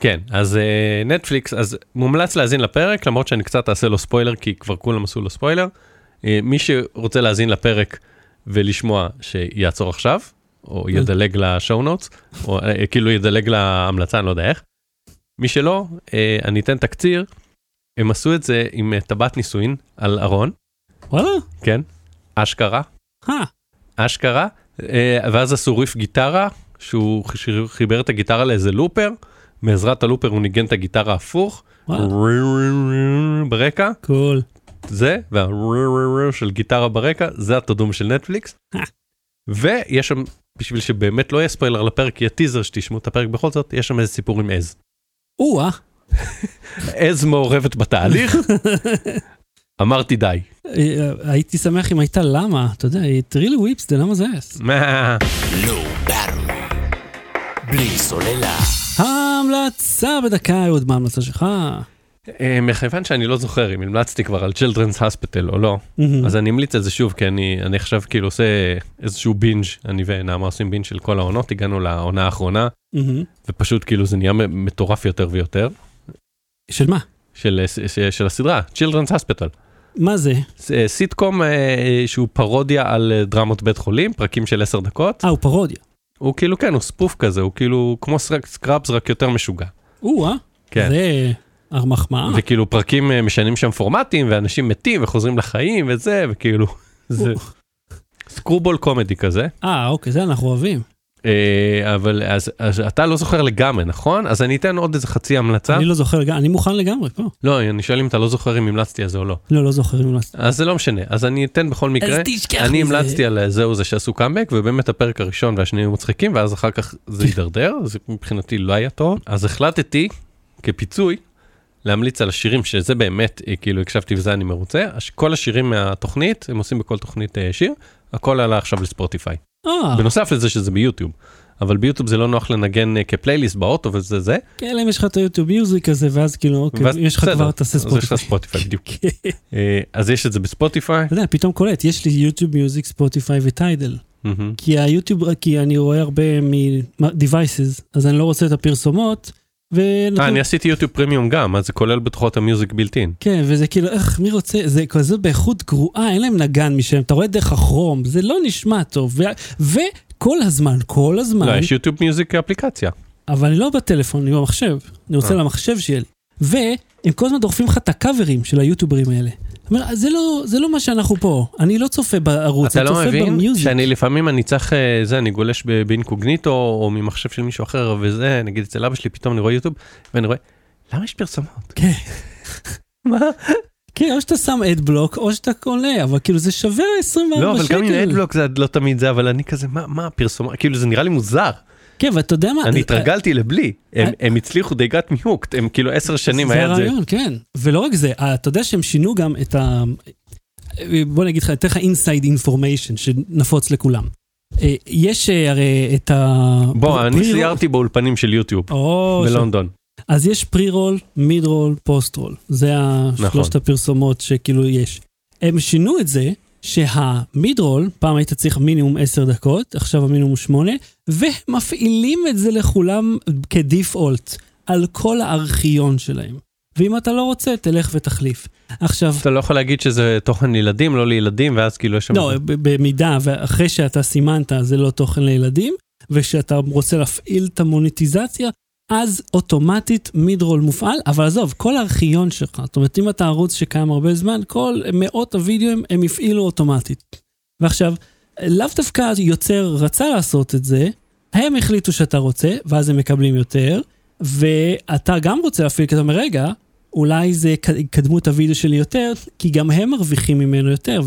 כן, אז אה, נטפליקס, אז מומלץ להאזין לפרק, למרות שאני קצת אעשה לו ספוילר, כי כבר כולם עשו לו ספוילר. אה, מי שרוצה להאזין לפרק ולשמוע, שיעצור עכשיו, או ידלג ל show notes, או אה, כאילו ידלג להמלצה, אני לא יודע איך. מי שלא, אה, אני אתן תקציר. הם עשו את זה עם אה, טבעת נישואין על ארון, וואלה? כן, אשכרה, אשכרה, ואז עשו ריף גיטרה, שהוא חיבר את הגיטרה לאיזה לופר, בעזרת הלופר הוא ניגן את הגיטרה הפוך, ברקע, קול. זה, וה של גיטרה ברקע, זה התדום של נטפליקס. אה. ויש שם, בשביל שבאמת לא יהיה ספוילר לפרק, יהיה טיזר שתשמעו את הפרק בכל זאת, יש שם איזה סיפור עם עז. או-אה. עז מעורבת בתהליך, אמרתי די. אה, הייתי שמח אם הייתה למה, אתה יודע, it really whips the למה זה אס. לואו באטרי. בלי סוללה. ההמלצה בדקה, אהוד, מה ההמלצה שלך? אה, מכיוון שאני לא זוכר אם המלצתי כבר על Children's Hospital או לא, מהמם. אז אני אמליץ על זה שוב, כי אני, אני עכשיו כאילו עושה איזשהו בינג', אני ונעמה עושים בינג' של כל העונות, הגענו לעונה האחרונה, מהמם. ופשוט כאילו זה נהיה מטורף יותר ויותר, של מה? של, של, של הסדרה, Children's Hospital. מה זה? זה סיטקום אה, שהוא פרודיה על אה, דרמות בית חולים, פרקים של 10 דקות. אה, הוא פרודיה. הוא כאילו, כן, הוא spoof כזה, הוא כאילו כמו Scrubs, רק יותר משוגע. או-אה. כן. זה המחמאה. וכאילו פרקים אה, משנים שם פורמטים, ואנשים מתים וחוזרים לחיים וזה, וכאילו, זה סקרובול קומדי כזה. אה, אוקיי, זה אנחנו אוהבים. אה, אבל אז, אז אתה לא זוכר לגמרי, נכון? אז אני אתן עוד איזה חצי המלצה. אני לא זוכר לגמרי, אני מוכן לגמרי פה. לא, אני שואל אם אתה לא זוכר אם המלצתי על זה או לא. לא, לא זוכר אם המלצתי. אז זה לא משנה, אז אני אתן בכל מקרה. אז תשכח אני. המלצתי על אה, זהו זה שעשו קאמבק, ובאמת הפרק הראשון והשני היו מצחיקים, ואז אחר כך זה הידרדר, זה מבחינתי לא היה טוב. אז החלטתי, כפיצוי, להמליץ על השירים, שזה באמת, אה, כאילו הקשבתי וזה אני מרוצה, כל השירים מהתוכנית, הם עושים בכל תוכנית אה, שיר, הכל עלה עכשיו לספוטיפיי. אה, בנוסף לזה שזה ביוטיוב. אבל ביוטיוב זה לא נוח לנגן כפלייליסט באוטו וזה זה, כן, אלא אם יש לך את ה YouTube Music הזה, ואז כאילו, אוקיי, ואז יש לך כבר, תעשה אז יש לך ספוטיפיי. ספוטיפיי בדיוק. כן. אז יש את זה בספוטיפיי. אתה יודע, פתאום קולט, יש לי YouTube Music, ספוטיפיי ו Tidal. כי היוטיוב, כי אני רואה הרבה מ-devices, אז אני לא רוצה את הפרסומות, אה, ונותנים... אני עשיתי יוטיוב פרימיום גם, אז זה כולל בתוכו את המיוזיק בילטין. כן, וזה כאילו, איך, מי רוצה, זה כזה באיכות גרועה, אין להם נגן משם, אתה רואה דרך הכרום, זה לא נשמע טוב, ו- וכל הזמן, כל הזמן, לא, יש יוטיוב מיוזיק אפליקציה. אבל אני לא בטלפון, אני במחשב, אני רוצה אה. למחשב שיהיה לי. והם כל הזמן דוחפים לך את הקאברים של היוטיוברים האלה. זאת אומרת, זה לא, זה לא מה שאנחנו פה, אני לא צופה בערוץ, אתה אני לא צופה מבין במיוזיק. שאני לפעמים אני צריך, אה, זה, אני גולש באינקוגניטו או ממחשב של מישהו אחר וזה, נגיד אצל אבא שלי, פתאום אני רואה יוטיוב ואני רואה, למה יש פרסומות? כן. מה? כן, או שאתה שם AdBlock, או שאתה קונה, אבל כאילו זה שווה 24 לא, אבל שקל. גם עם AdBlock זה לא תמיד זה, אבל אני כזה, מה, מה הפרסומה? כאילו זה נראה לי מוזר. כן, ואתה יודע מה? אני התרגלתי לבלי, הם- אה- הם הצליחו, they got me hooked, הם כאילו עשר שנים זה היה את זה. הרעיון, כן. ולא רק זה, אתה יודע שהם שינו גם את ה... בוא נגיד לך, אתן לך inside information שנפוץ לכולם. אה, יש אה, הרי את ה... בוא, אני סיירתי באולפנים של יוטיוב בלונדון. אז יש פרי רול, מיד רול, פוסט רול. זה השלושת נכון. הפרסומות שכאילו יש. הם שינו את זה שהמיד רול, פעם היית צריך מינימום 10 דקות, עכשיו המינימום 8, ומפעילים את זה לכולם כדיפולט על כל הארכיון שלהם. ואם אתה לא רוצה, תלך ותחליף. עכשיו, אתה לא יכול להגיד שזה תוכן לילדים, לא לילדים, ואז כאילו יש שם... לא, במידה ואחרי שאתה סימנת זה לא תוכן לילדים, וכשאתה רוצה להפעיל את המוניטיזציה, אז אוטומטית מידרול מופעל, אבל עזוב, כל הארכיון שלך, זאת אומרת, אם אתה ערוץ שקיים הרבה זמן, כל מאות הווידאוים הם הפעילו אוטומטית. ועכשיו, לאו דווקא יוצר רצה לעשות את זה, הם החליטו שאתה רוצה, ואז הם מקבלים יותר, ואתה גם רוצה להפעיל, כי אתה אומר, רגע, אולי זה יקדמו את הוידאו שלי יותר, כי גם הם מרוויחים ממנו יותר,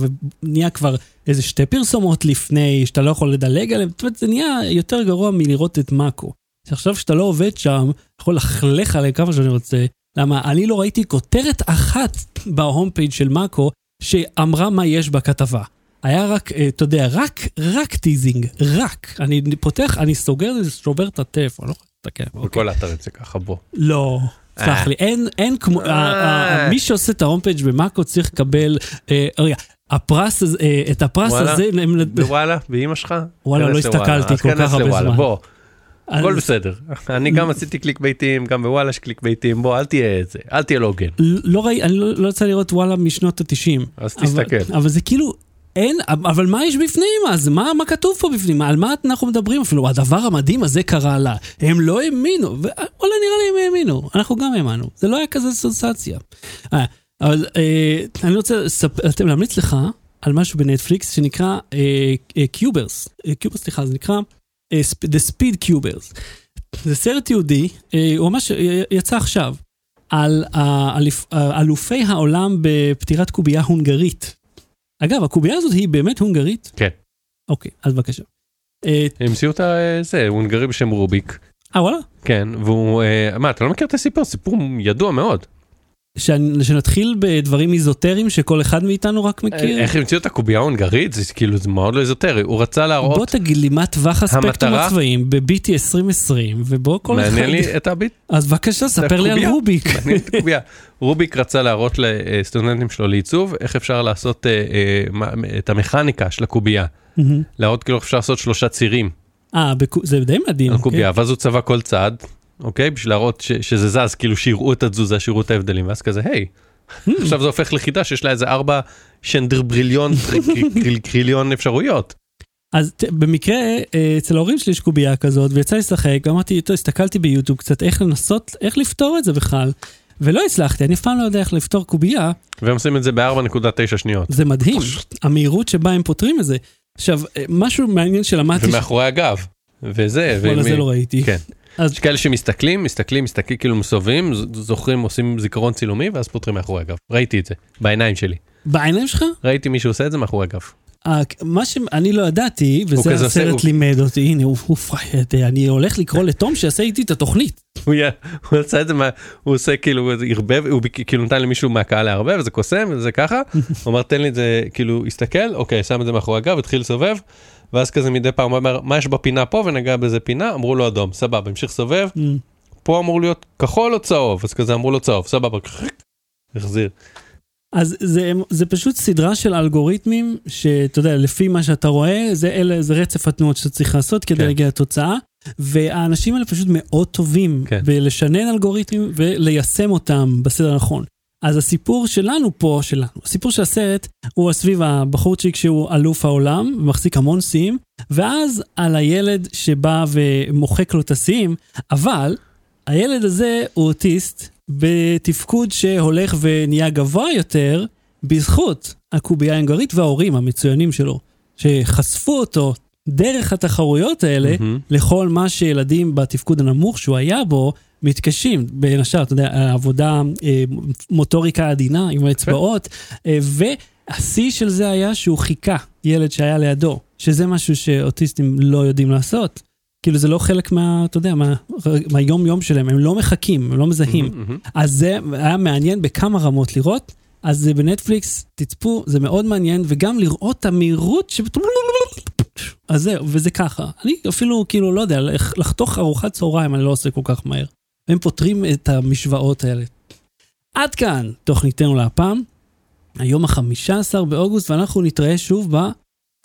ונהיה כבר איזה שתי פרסומות לפני, שאתה לא יכול לדלג עליהם, זאת אומרת, זה נהיה יותר גרוע מלראות את מאקו. שעכשיו שאתה לא עובד שם, יכול ללכלך עליהם כמה שאני רוצה, למה אני לא ראיתי כותרת אחת ב home page של מאקו שאמרה מה יש בכתבה. היה רק, אה, אתה יודע, רק, רק teasing, רק. אני פותח, אני סוגר, שובר את הטלפון, לא יכול להסתכל. אוקיי. בכל האתרים זה ככה, בוא. לא, סלח אה. לי, אין, אין כמו, ה- ה- ה- מי שעושה את ה home page במאקו צריך לקבל, אה, רגע, הפרס הזה, אה, את הפרס וואלה? הזה, בוואלה, באמא שלך? וואלה, לא. הסתכלתי כל כך הרבה זמן. בוא, הכל בסדר. אני גם עשיתי click bait ים, גם בוואלה יש click bait ים, בוא, אל תהיה את זה, אל תהיה לא הוגן. לא ראי, אני לא, לא יצא לראות וואלה משנות התשעים. אז תסתכל. אבל, אבל זה כאילו, אין, אבל מה יש בפנים אז? מה, מה כתוב פה בפנים? על מה אנחנו מדברים אפילו? הדבר המדהים הזה קרה לה. הם לא האמינו. ו- וואלה, נראה לי הם האמינו. אנחנו גם האמנו. זה לא היה כזה סנסציה. אה, אבל אה, אני רוצה לספ- אתם להמליץ לך על משהו בנטפליקס שנקרא Cubers. Cubers, סליחה, זה נקרא אה, Sp- The Speed Cubers. זה סרט תיעודי, אה, הוא ממש אה, יצא עכשיו, על האליפ- אלופי העולם בפתירת קובייה הונגרית. אגב, הקובייה הזאת היא באמת הונגרית? כן. אוקיי, אז בבקשה. אה, המציאו את ה- זה, הונגרי בשם רוביק. אה, וואלה? כן, והוא, אה, מה, אתה לא מכיר את הסיפור? סיפור ידוע מאוד. שנ- שנתחיל בדברים איזוטריים שכל אחד מאיתנו רק מכיר? איך המציאו את הקובייה ההונגרית? זה כאילו, זה מאוד לא איזוטרי. הוא רצה בוא להראות, תגיד לי מה טווח הספקטרום הצבעים ב-BT 2020, ובוא כל אחד... מעניין לי את הביט, אז בבקשה, ספר לי על. רוביק. רוביק רצה להראות לסטודנטים שלו לעיצוב, איך אפשר לעשות אה, אה, את המכניקה של הקובייה. להראות כאילו איך אפשר לעשות שלושה צירים אה, זה די מדהים. על כן. קובייה, ואז הוא צבע כל צד, אוקיי? בשביל להראות ש- שזה זז, כאילו שיראו את התזוזה, שיראו את ההבדלים, ואז כזה, היי, Hmm. עכשיו זה הופך לחידה שיש לה איזה ארבע שנדר בריליון, קריל- קריליון אפשרויות. אז ת- במקרה, אה, אצל ההורים שלי יש קובייה כזאת, ויצא לי לשחק, ואמרתי, טוב, הסתכלתי ביוטיוב קצת איך לנסות, איך לפתור את זה בכלל. ולא הצלחתי, אני אף פעם לא יודע איך לפתור קובייה, והם עושים את זה ב-4.9 שניות. זה מדהים, המהירות שבה הם פותרים את זה. עכשיו, אה, משהו מעניין שלמדתי, ש- ומאחורי הגב. וזה, וואלה, ומ- זה לא ראיתי. כן. אז יש כאלה שמסתכלים, מסתכלים, מסתכלים, כאילו מסובבים, זוכרים, עושים זיכרון צילומי, ואז פותרים מאחורי הגב. ראיתי את זה, בעיניים שלי. בעיניים שלך, ראיתי מישהו עושה את זה מאחורי הגב. אה, מה שאני לא ידעתי, וזה עושה- הסרט הוא- לימד אותי, הנה, הוא פרייר, אני הולך לקרוא לתום שיעשה איתי את התוכנית. הוא עשה את זה, מה- הוא עושה כאילו, ערבב, הוא כאילו נתן למישהו מהקהל לערבב, וזה קוסם, וזה ככה, הוא אמר תן לי את זה, כאילו, הסתכל, אוקיי, שם את זה מאחורי הגב, התחיל לסובב, ואז כזה מדי פעם אומר, מה יש בפינה פה, ונגע בזה פינה, אמרו לו אדום, סבבה, המשיך לסובב, Mm. פה אמור להיות כחול או צהוב, אז כזה אמרו לו צהוב, סבבה, החזיר. אז זה, זה פשוט סדרה של אלגוריתמים, שאתה יודע, לפי מה שאתה רואה, זה, אלה, זה רצף התנועות שאתה צריך לעשות כדי כן. להגיע לתוצאה, והאנשים האלה פשוט מאוד טובים כן. בלשנן אלגוריתמים וליישם אותם בסדר הנכון. אז הסיפור שלנו פה, שלנו, הסיפור של הסרט, הוא סביב הבחורצ'יק שהוא אלוף העולם, ומחזיק המון שיאים, ואז על הילד שבא ומוחק לו את השיאים, אבל הילד הזה הוא אוטיסט בתפקוד שהולך ונהיה גבוה יותר בזכות הקובייה ההונגרית וההורים המצוינים שלו, שחשפו אותו דרך התחרויות האלה מהמם. לכל מה שילדים בתפקוד הנמוך שהוא היה בו מתקשים, בין השאר, אתה יודע, עבודה, אה, מוטוריקה עדינה עם האצבעות, אה, והשיא של זה היה שהוא חיכה ילד שהיה לידו, שזה משהו שאוטיסטים לא יודעים לעשות. כאילו זה לא חלק מה, אתה יודע, מה, מהיום יום שלהם, הם לא מחכים, הם לא מזהים. מהמם. אז זה היה מעניין בכמה רמות לראות, אז זה בנטפליקס, תצפו, זה מאוד מעניין, וגם לראות את המהירות ש... אז זהו, וזה ככה. אני אפילו, כאילו, לא יודע, לח- לחתוך ארוחת צהריים אני לא עושה כל כך מהר. הם פותרים את המשוואות האלה. עד כאן תוכניתנו להפעם. היום ה-15 באוגוסט, ואנחנו נתראה שוב ב...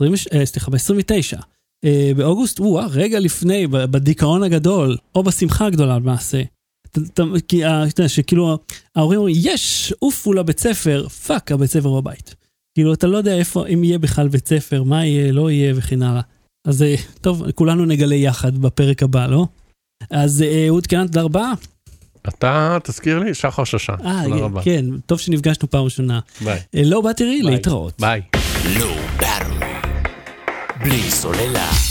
20, אה, סליחה, ב-29 אה, באוגוסט, הוא רגע לפני, בדיכאון הגדול, או בשמחה הגדולה למעשה. כי אה, אתה יודע שכאילו ההורים אומרים, יש, עופו לבית ספר, fuck, הבית ספר בבית. כאילו, אתה לא יודע איפה, אם יהיה בכלל בית ספר, מה יהיה, לא יהיה וכן הלאה. אז טוב, כולנו נגלה יחד בפרק הבא, לא? אז אה, אהוד קנן, תודה רבה. אתה תזכיר לי שחר שושן. אה, רבה. כן, טוב שנפגשנו פעם ראשונה. ביי. אה, לא, באתי להתראות. ביי. בלי סוללה.